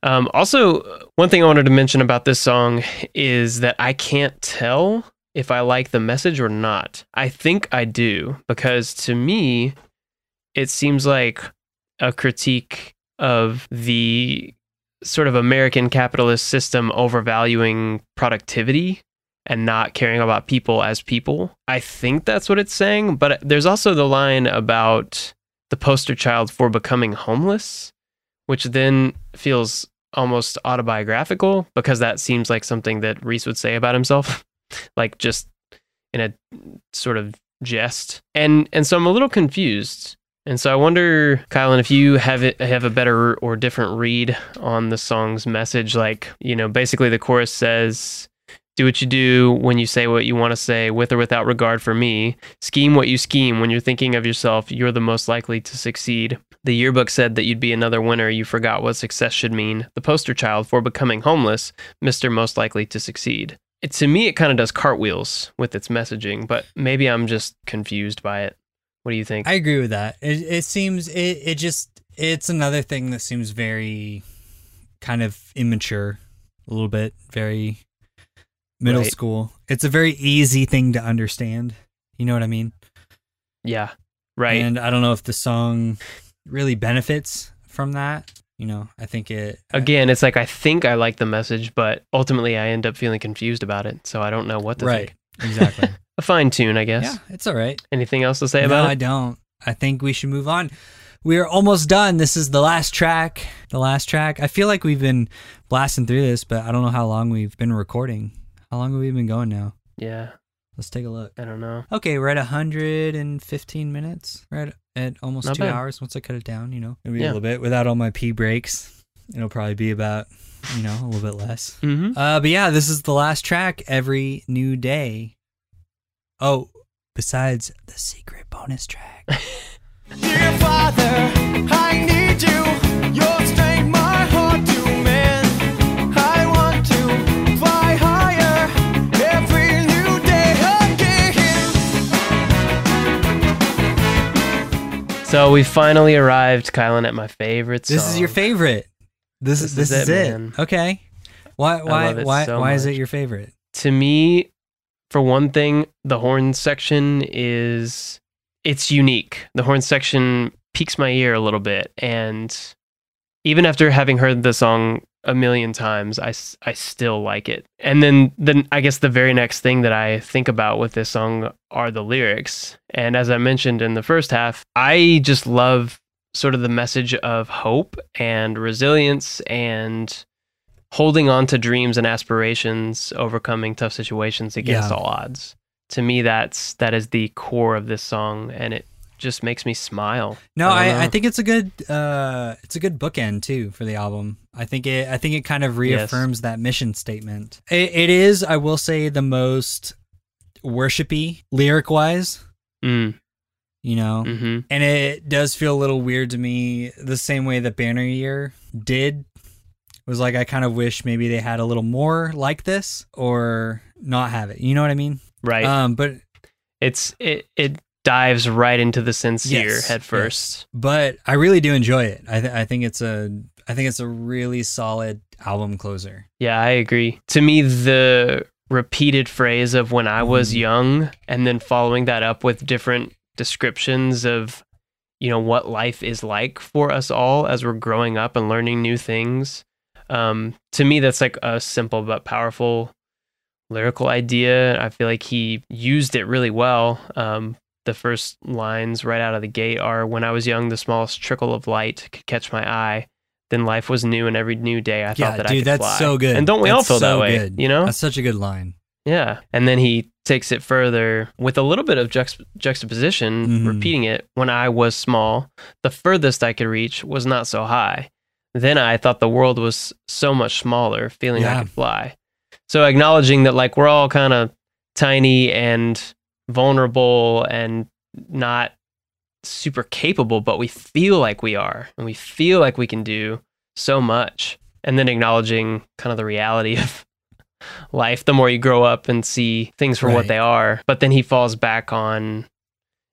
Um, also, one thing I wanted to mention about this song is that I can't tell if I like the message or not. I think I do because to me, it seems like a critique of the sort of American capitalist system overvaluing productivity and not caring about people as people. I think that's what it's saying, but there's also the line about the poster child for becoming homeless, which then feels almost autobiographical because that seems like something that Reese would say about himself, like just in a sort of jest. And and so I'm a little confused. And so I wonder, Kylan, if you have it, have a better or different read on the song's message. Like, you know, basically the chorus says, do what you do when you say what you want to say, with or without regard for me. Scheme what you scheme. When you're thinking of yourself, you're the most likely to succeed. The yearbook said that you'd be another winner. You forgot what success should mean. The poster child for becoming homeless, Mr. Most Likely to Succeed. It, to me, it kind of does cartwheels with its messaging, but maybe I'm just confused by it. What do you think? I agree with that. It it seems it it just it's another thing that seems very kind of immature, a little bit, very middle Right. school. It's a very easy thing to understand. You know what I mean? yeah, right. And I don't know if the song really benefits from that. You know, I think it Again, it's like I think I like the message, but ultimately I end up feeling confused about it. So I don't know what to right. think. Exactly. A fine tune, I guess. yeah, it's all right. Anything else to say no, about it? I don't. I think we should move on. We are almost done. This is the last track. The last track. I feel like we've been blasting through this, but I don't know how long we've been recording. How long have we been going now? Yeah, Let's take a look. I don't know. Okay, we're at 115 minutes. We're at, at almost Not too bad. hours. Once I cut it down, you know, maybe Yeah. a little bit without all my pee breaks. It'll probably be about, you know, a little bit less. Mm-hmm. Uh, but yeah, this is the last track. Every new day. Oh, besides the secret bonus track. Dear Father, I need you. Your strength, So we finally arrived, Kylan, at my favorite song. This is your favorite. This, This is this is is, it, man. Okay. Why why why so why is it your favorite? To me, for one thing, the horn section is it's unique. The horn section piques my ear a little bit, and even after having heard the song a million times, I, I still like it. And then then I guess the very next thing that I think about with this song are the lyrics. And as I mentioned in the first half, I just love sort of the message of hope and resilience and holding on to dreams and aspirations, overcoming tough situations against Yeah. all odds. To me, that's that is the core of this song, and it just makes me smile. No, I I, I, think it's a good uh it's a good bookend too for the album. I think it I think it kind of reaffirms that mission statement. It, it is, I will say, the most worshipy lyric wise, Mm, you know. hmm And it does feel a little weird to me, the same way that Banner Year did. It was like I kind of wish maybe they had a little more like this or not have it. You know what I mean? Right. Um, but it's it it dives right into the sincere Yes, head first. but I really do enjoy it. I th- I think it's a I think it's a really solid album closer. Yeah, I agree. To me, the repeated phrase of when I was Mhm. young and then following that up with different descriptions of, you know, what life is like for us all as we're growing up and learning new things. Um, to me, that's like a simple but powerful lyrical idea. I feel like he used it really well. Um, the first lines right out of the gate are When I was young, the smallest trickle of light could catch my eye. Then life was new, and every new day I yeah, thought that I dude, could Dude, that's fly. so good. And don't we all That's feel that way? good. You know? That's such a good line. Yeah. And then he takes it further with a little bit of juxt- juxtaposition, Mhm. repeating it. When I was small, the furthest I could reach was not so high. Then I thought the world was so much smaller, feeling I Yeah. could fly. So acknowledging that, like, we're all kind of tiny and vulnerable and not super capable, but we feel like we are and we feel like we can do so much. And then acknowledging kind of the reality of life the more you grow up and see things for what they are. But then he falls back on,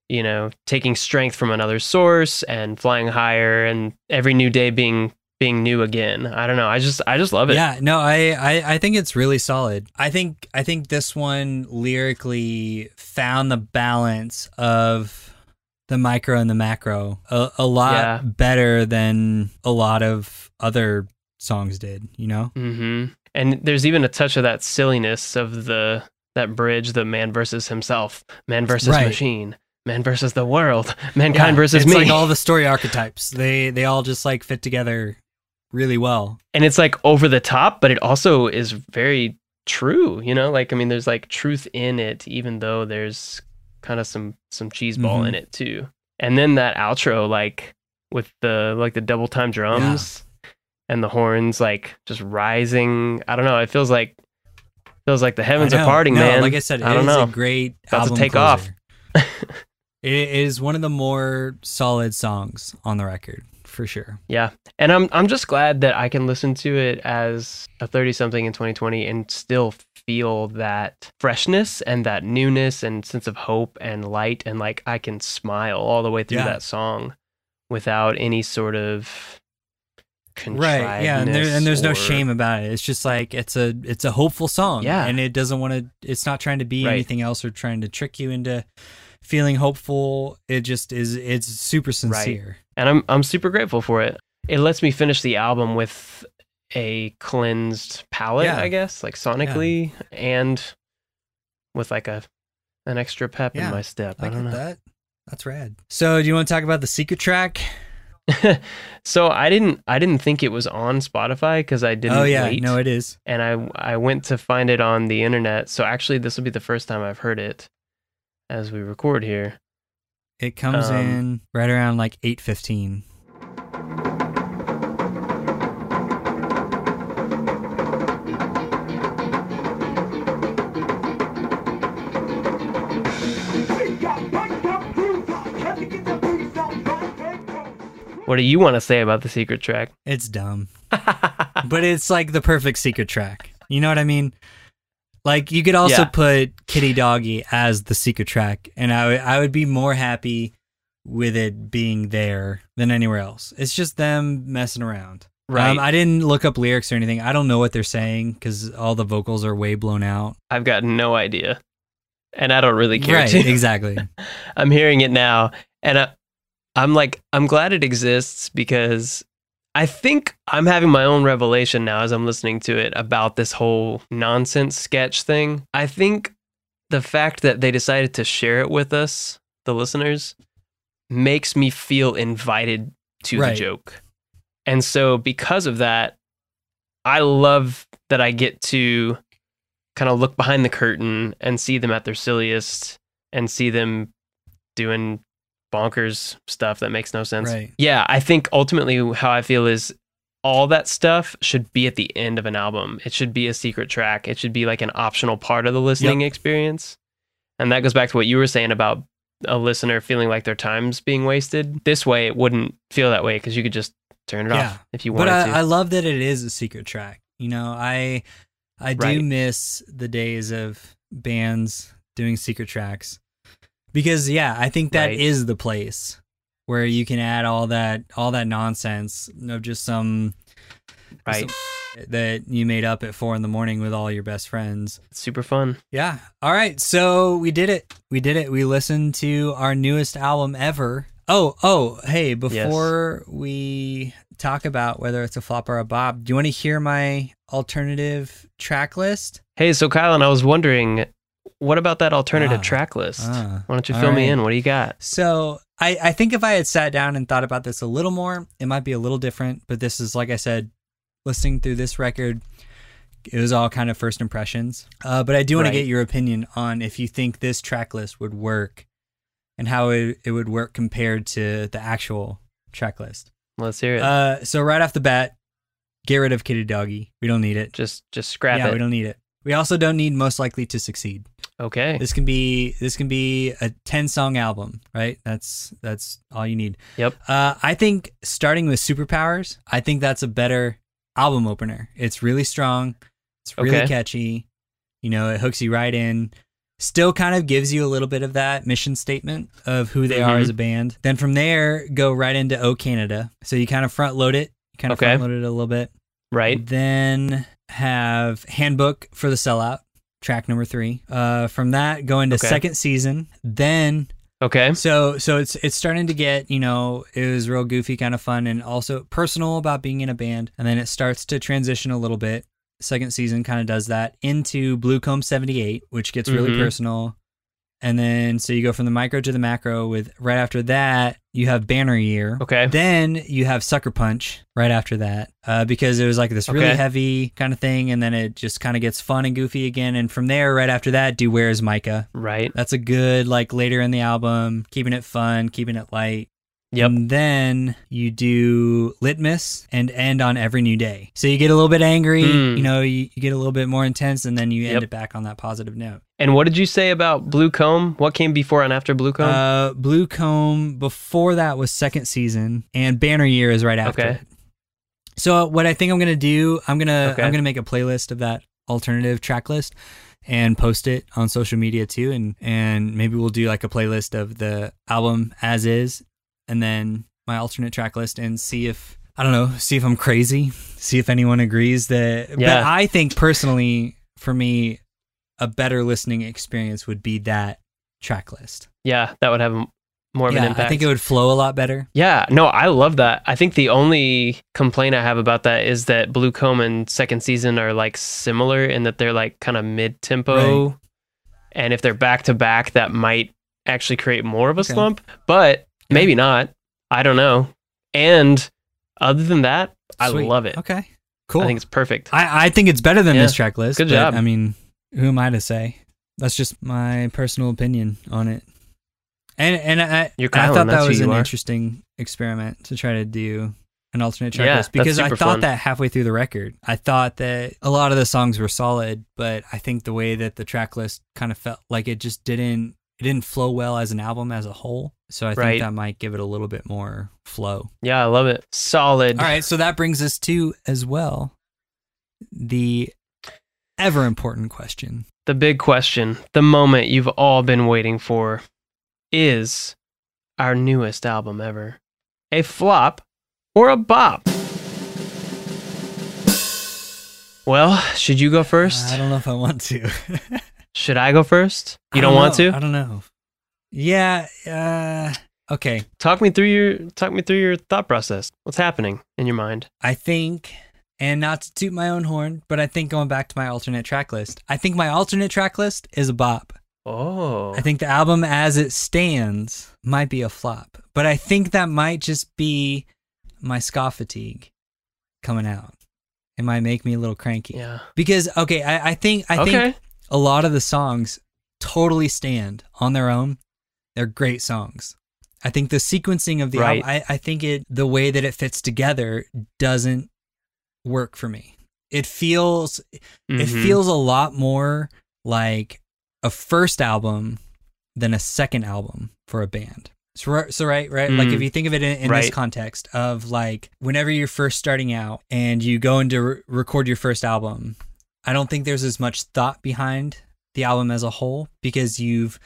you know, taking strength from another source and flying higher and every new day being being new again. I don't know. I just I just love it. Yeah, no, I, I I think it's really solid. I think I think this one lyrically found the balance of the micro and the macro a, a lot Yeah. better than a lot of other songs did. You know? Mm-hmm. And there's even a touch of that silliness of the that bridge, the man versus himself, man versus Right. machine, man versus the world, mankind Yeah, versus it's me. like all the story archetypes. They they all just like fit together really well. and it's like over the top, but it also is very true. You know, like I mean, there's like truth in it, even though there's kind of some some cheese ball Mhm. in it too. And then that outro, like with the like the double time drums and the horns, like just rising. I don't know. It feels like feels like the heavens are parting, No, man. Like I said, it I don't is know. a great About to album take off. it is one of the more solid songs on the record for sure. Yeah. And I'm I'm just glad that I can listen to it as a 30 something in 2020 and still feel that freshness and that newness and sense of hope and light and like I can smile all the way through Yeah. that song without any sort of right yeah and, there, and there's no shame about it it's just like it's a it's a hopeful song Yeah. and it doesn't want to it's not trying to be Right. anything else or trying to trick you into feeling hopeful it just is it's super sincere and I'm I'm super grateful for it. It lets me finish the album with a cleansed palate, Yeah. I guess, like sonically and with like a an extra pep Yeah. in my step. I, i, don't know. that that's rad so do you want to talk about the secret track so I didn't I didn't think it was on Spotify because I didn't oh yeah wait. no it is and I I went to find it on the internet. So actually this will be the first time I've heard it as we record here. it comes Um, in right around like 8.15 What do you want to say about the secret track? it's dumb but it's like the perfect secret track. You know what I mean? Like you could also Yeah. put Kitty Doggy as the secret track, and I would I would be more happy with it being there than anywhere else. It's just them messing around. right. Um, I didn't look up lyrics or anything. I don't know what they're saying because all the vocals are way blown out. I've got no idea. And I don't really care right? to. Exactly. I'm hearing it now, and I, I'm like, I'm glad it exists because I think I'm having my own revelation now as I'm listening to it about this whole nonsense sketch thing. I think the fact that they decided to share it with us, the listeners, makes me feel invited to Right. the joke. And so, because of that, I love that I get to kind of look behind the curtain and see them at their silliest and see them doing bonkers stuff that makes no sense. Right. Yeah, I think ultimately how I feel is all that stuff should be at the end of an album. It should be a secret track. It should be like an optional part of the listening experience. And that goes back to what you were saying about a listener feeling like their time's being wasted. This way, it wouldn't feel that way because you could just turn it Yeah. off if you But wanted I, to. I love that it is a secret track. You know, I I do Right. miss the days of bands doing secret tracks because yeah, I think that is Right. the place where you can add all that all that nonsense of just some right. that you made up at four in the morning with all your best friends. It's super fun. Yeah. All right. So we did it. We did it. We listened to our newest album ever. Oh, oh, hey, before we talk about whether it's a flop or a bob, do you want to hear my alternative track list? Hey, so Kylan, I was wondering, what about that alternative Ah. track list? Ah, Why don't you fill me in? What do you got? So I, I think if I had sat down and thought about this a little more, it might be a little different. But this is, like I said, listening through this record, it was all kind of first impressions. Uh, but I do want Right. to get your opinion on if you think this track list would work and how it, it would work compared to the actual track list. Let's hear it. Uh, so right off the bat, get rid of Kitty Doggy. We don't need it. just just scrap yeah, it. we don't need it. We also don't need Most Likely to Succeed. Okay. This can be this can be a 10 song album, right? That's that's all you need. Yep. Uh, I think starting with Superpowers, I think that's a better album opener. It's really strong. It's really Okay. catchy. You know, it hooks you right in. Still kind of gives you a little bit of that mission statement of who they are Mhm. as a band. Then from there, go right into Oh Canada. So you kind of front load it. You kind of Okay. front load it a little bit. right. Then have Handbook for the Sellout, track number three. Uh, from that, go into Okay. second season. Then Okay. so so it's it's starting to get you know it was real goofy, kind of fun, and also personal about being in a band. And then it starts to transition a little bit. Second season kind of does that into Bluecomb seventy eight, which gets really Mhm. personal. And then so you go from the micro to the macro. With right after that, you have Banner Year. Okay. Then you have Sucker Punch right after that, uh, because it was like this really Okay. heavy kind of thing, and then it just kind of gets fun and goofy again. And from there, right after that, do Where's Micah? Right. That's a good like later in the album, keeping it fun, keeping it light. Yep. And then you do Litmus and end on Every New Day. So you get a little bit angry, Hmm. you know, you, you get a little bit more intense, and then you end Yep. it back on that positive note. And what did you say about Blue Comb? What came before and after Blue Comb? Uh, Blue Comb before that was second season, and Banner Year is right after. Okay. it. So what I think I'm gonna do, I'm gonna Okay. I'm gonna make a playlist of that alternative track list and post it on social media too, and and maybe we'll do like a playlist of the album as is, and then my alternate track list, and see if I don't know, see if I'm crazy, see if anyone agrees that. But Yeah. I think personally, for me, a better listening experience would be that track list. yeah, that would have more of yeah, an impact. I think it would flow a lot better. Yeah, no, I love that. I think the only complaint I have about that is that Blue Comb and second season are like similar in that they're like kind of mid tempo. Right. And if they're back to back, that might actually create more of a Okay. slump, but maybe not. I don't know. And other than that, I love it. Okay, cool. I think it's perfect. I, I think it's better than Yeah. this track list. Good job. I mean, who am I to say? That's just my personal opinion on it. And and I, I thought that was an are. interesting experiment to try to do an alternate track Yeah, list because I thought fun. that halfway through the record, I thought that a lot of the songs were solid, but I think the way that the track list kind of felt like it just didn't it didn't flow well as an album as a whole. So I think that might give it a little bit more flow. yeah, I love it. Solid. All right, so that brings us to as well the ever important question. The big question, the moment you've all been waiting for, is our newest album ever a flop or a bop? Well, should you go first? I don't know if I want to. Should I go first? You I don't, want to? I don't know. Yeah. Uh, okay. Talk me through your talk me through your thought process. What's happening in your mind? I think, and not to toot my own horn, but I think going back to my alternate track list, I think my alternate track list is a bop. Oh. I think the album as it stands might be a flop, but I think that might just be my ska fatigue coming out. It might make me a little cranky. yeah. Because okay, I, I think I okay. think a lot of the songs totally stand on their own. They're great songs. I think the sequencing of the Right. album, I, I think it the way that it fits together doesn't work for me. It feels it Mhm. feels a lot more like a first album than a second album for a band. So, so right, right. Like Mm. if you think of it in, in this context of like whenever you're first starting out and you go into re- record your first album, I don't think there's as much thought behind the album as a whole because you've,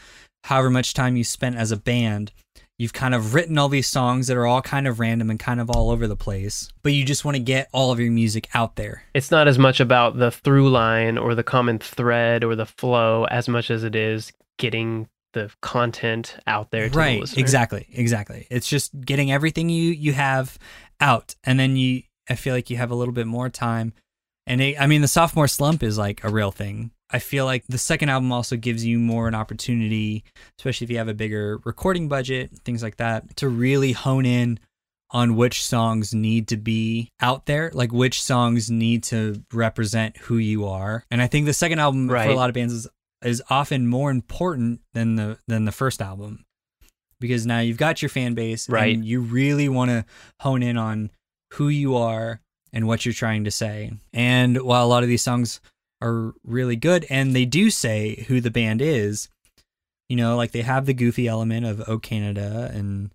however much time you spent as a band, you've kind of written all these songs that are all kind of random and kind of all over the place, but you just want to get all of your music out there. It's not as much about the through line or the common thread or the flow as much as it is getting the content out there to the right listener. exactly exactly it's just getting everything you you have out and then you i feel like you have a little bit more time and it, i mean the sophomore slump is like a real thing i feel like the second album also gives you more an opportunity especially if you have a bigger recording budget things like that to really hone in on which songs need to be out there like which songs need to represent who you are. And i think the second album for a lot of bands is is often more important than the than the first album. Because now you've got your fan base Right. and you really want to hone in on who you are and what you're trying to say. And while a lot of these songs are really good and they do say who the band is you know like they have the goofy element of oh canada and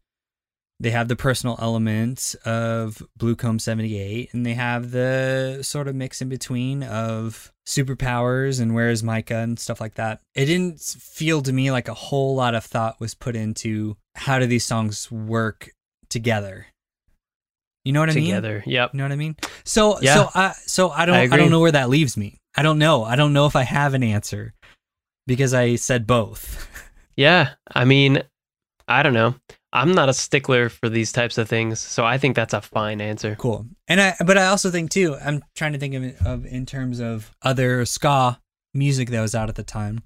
they have the personal element of bluecomb 78, and they have the sort of mix in between of superpowers and where is Micah and stuff like that. It didn't feel to me like a whole lot of thought was put into how do these songs work together. You know what I mean? Together. Yep. You know what I mean? So Yeah. so I so I don't I I, don't know where that leaves me. I don't know. I don't know if I have an answer because I said both. Yeah. I mean, I don't know. I'm not a stickler for these types of things, so I think that's a fine answer. Cool. And I, but I also think too. I'm trying to think of it of in terms of other ska music that was out at the time.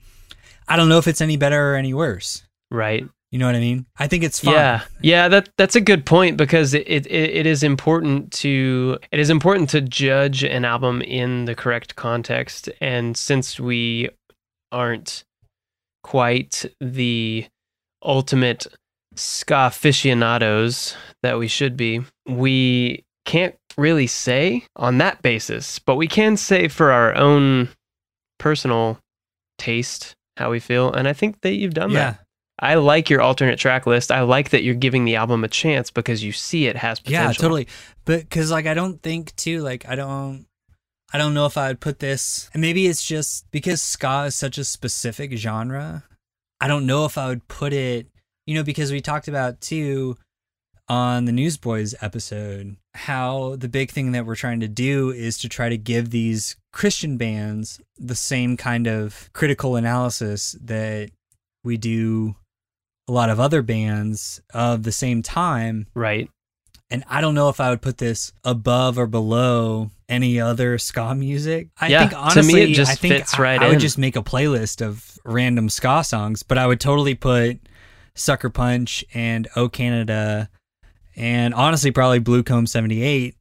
I don't know if it's any better or any worse. Right. You know what I mean? I think it's fine. Yeah, yeah, that that's a good point because it, it it is important to it is important to judge an album in the correct context, and since we aren't quite the ultimate ska aficionados that we should be, we can't really say on that basis, but we can say for our own personal taste how we feel, and I think that you've done that. I like your alternate track list. I like that you're giving the album a chance because you see it has potential. Yeah, totally. But because like I don't think too like I don't I don't know if I would put this. And maybe it's just because ska is such a specific genre. I don't know if I would put it. You know, because we talked about too on the Newsboys episode how the big thing that we're trying to do is to try to give these Christian bands the same kind of critical analysis that we do a lot of other bands of the same time Right. and I don't know if I would put this above or below any other ska music. I Yeah, think to me, honestly, it just I think fits I- right I, would in. just make a playlist of random ska songs, but I would totally put Sucker Punch and Oh Canada and honestly probably Blue Comb 78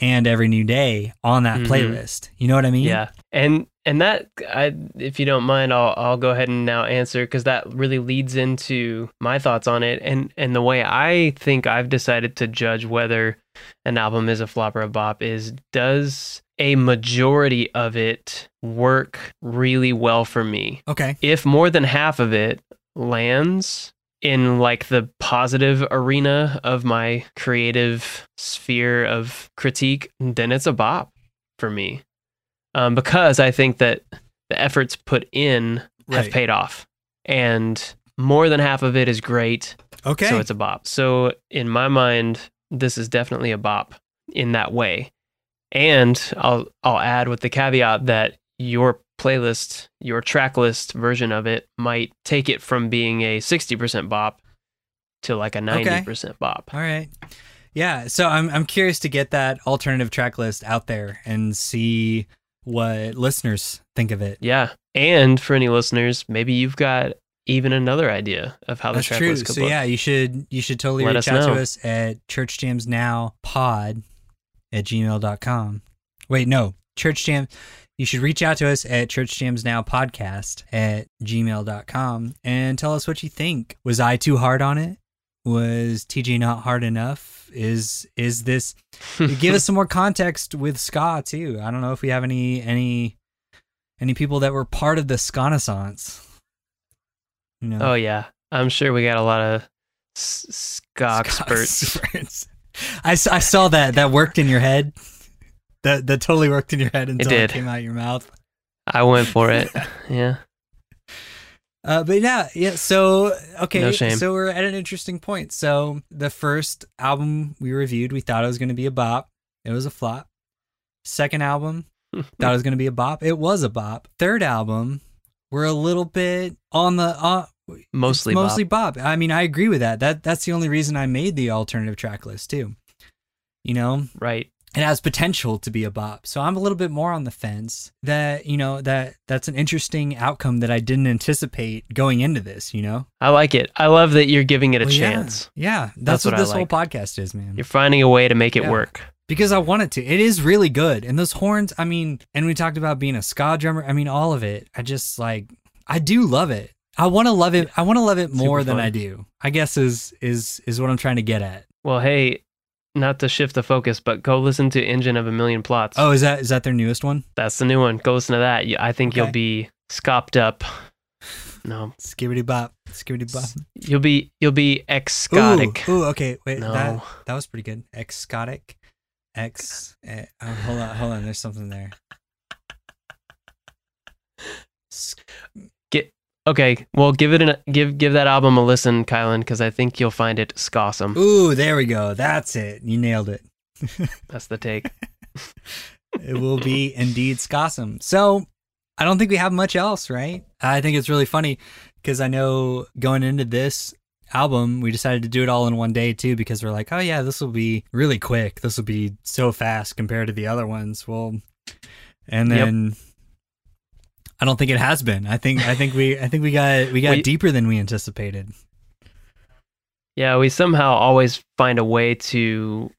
and Every New Day on that Mhm. playlist. You know what I mean? Yeah. And and that I if you don't mind I'll I'll go ahead and now answer cuz that really leads into my thoughts on it and and the way I think I've decided to judge whether an album is a flop or a bop is does a majority of it work really well for me? Okay. if more than half of it lands in like the positive arena of my creative sphere of critique, then it's a bop for me. Um, because I think that the efforts put in have Right. paid off. And more than half of it is great. Okay. So it's a bop. So in my mind, this is definitely a bop in that way. And I'll I'll add with the caveat that your playlist, your track list version of it might take it from being a 60% bop to like a 90% bop. All right. Yeah, so I'm I'm curious to get that alternative track list out there and see what listeners think of it. Yeah. And for any listeners, maybe you've got even another idea of how the That's track true. list could So look. yeah, you should you should totally Let reach out know. to us at churchjamsnowpod at gmail.com. Wait, no. Church Jam you should reach out to us at churchjamsnowpodcast at gmail.com and tell us what you think. Was I too hard on it? Was TJ not hard enough? Is is this give us some more context with ska too. I don't know if we have any any any people that were part of the ska renaissance. You know. Oh yeah, I'm sure we got a lot of S- Skok spurts. spurts. I, I saw that. That worked in your head. That that totally worked in your head until it, did. came out your mouth. I went for it. Yeah. Uh, but yeah, yeah. So okay, No so we're at an interesting point. So the first album we reviewed, we thought it was going to be a bop. It was a flop. Second album, thought it was going to be a bop. It was a bop. Third album, we're a little bit on the uh, Mostly it's bop. mostly bop. I mean, I agree with that. That that's the only reason I made the alternative track list too. You know, Right. It has potential to be a bop. So I'm a little bit more on the fence that, you know, that that's an interesting outcome that I didn't anticipate going into this, you know? I like it. I love that you're giving it a Well, chance. Yeah. That's, That's what, what this whole podcast is, man. You're finding a way to make it Yeah. work. because I want it to. It is really good. And those horns, I mean, and we talked about being a ska drummer. I mean, all of it. I just like I do love it. I want to love it. I want to love it more Super than fun. I do. I guess is is is what I'm trying to get at. Well, hey, not to shift the focus, but go listen to Engine of a Million Plots. Oh, is that is that their newest one? That's the new one. Go listen to that. I think Okay. you'll be scopped up. No, Skibbity bop. Skibbity bop. you'll be you'll be exotic. Ooh, ooh, okay. Wait, No. that that was pretty good. Exotic. X. eh, oh, hold on, hold on. There's something there. Okay, well, give it an give give that album a listen, Kylan, because I think you'll find it scawsome. Ooh, there we go. That's it. You nailed it. That's the take. It will be indeed scossum. So I don't think we have much else, right? I think it's really funny because I know going into this album, we decided to do it all in one day too because we're like, oh yeah, this will be really quick. This will be so fast compared to the other ones. Well, and Yep. I don't think it has been. I think I think we I think we got we got We- deeper than we anticipated. Yeah, we somehow always find a way to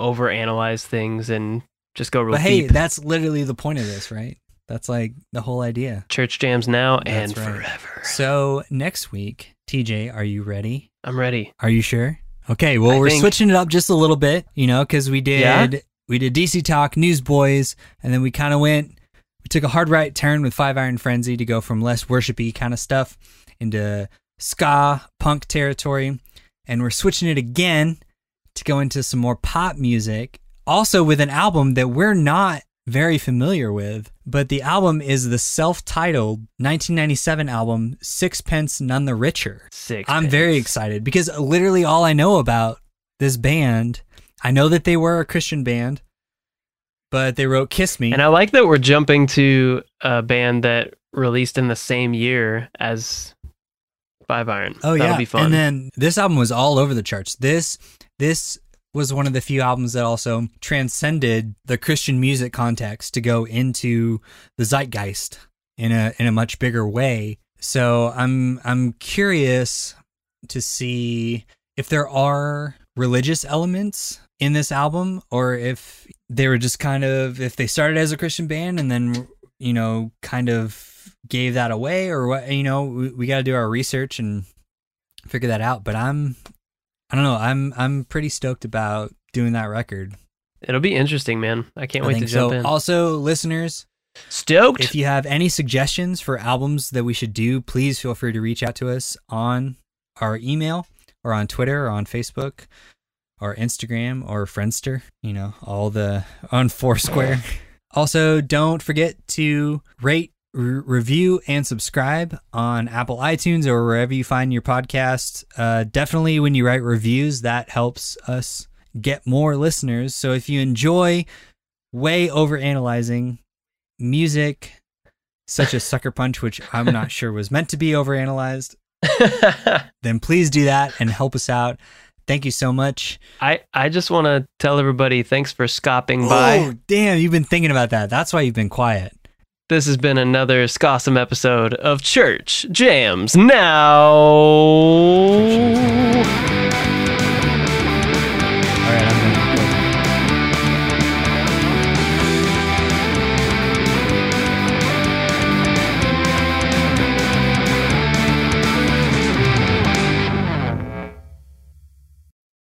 overanalyze things and just go real But hey, deep. that's literally the point of this, right? That's like the whole idea. Church jams now That's and right. forever. So next week, TJ, are you ready? I'm ready. Are you sure? Okay, well I we're think- switching it up just a little bit, you know, because we did Yeah? we did DC Talk, Newsboys, and then we kind of went we took a hard right turn with Five Iron Frenzy to go from less worshipy kind of stuff into ska punk territory, and we're switching it again to go into some more pop music, also with an album that we're not very familiar with, but the album is the self-titled 1997 album Sixpence None the Richer. Six. I'm very excited because literally all I know about this band, I know that they were a Christian band, but they wrote "Kiss Me." And I like that we're jumping to a band that released in the same year as Five Iron. oh That'll yeah, be fun. and then this album was all over the charts. This this was one of the few albums that also transcended the Christian music context to go into the zeitgeist in a in a much bigger way. So I'm I'm curious to see if there are religious elements in this album or if they were just kind of if they started as a Christian band and then you know kind of gave that away or what you know we, we got to do our research and figure that out but I'm I don't know I'm I'm pretty stoked about doing that record It'll be interesting, man. I can't I wait to jump so in. also listeners Stoked. if you have any suggestions for albums that we should do, please feel free to reach out to us on our email or on Twitter or on Facebook or Instagram or Friendster, you know, all the on Foursquare. also, don't forget to rate, r- review, and subscribe on Apple iTunes or wherever you find your podcasts. Uh, definitely, when you write reviews, that helps us get more listeners. So if you enjoy way over analyzing music such as Sucker Punch, which I'm not sure was meant to be overanalyzed, then please do that and help us out. Thank you so much. I, I just want to tell everybody thanks for scopping by. Oh, damn, you've been thinking about that. That's why you've been quiet. This has been another Scossum episode of Church Jams Now.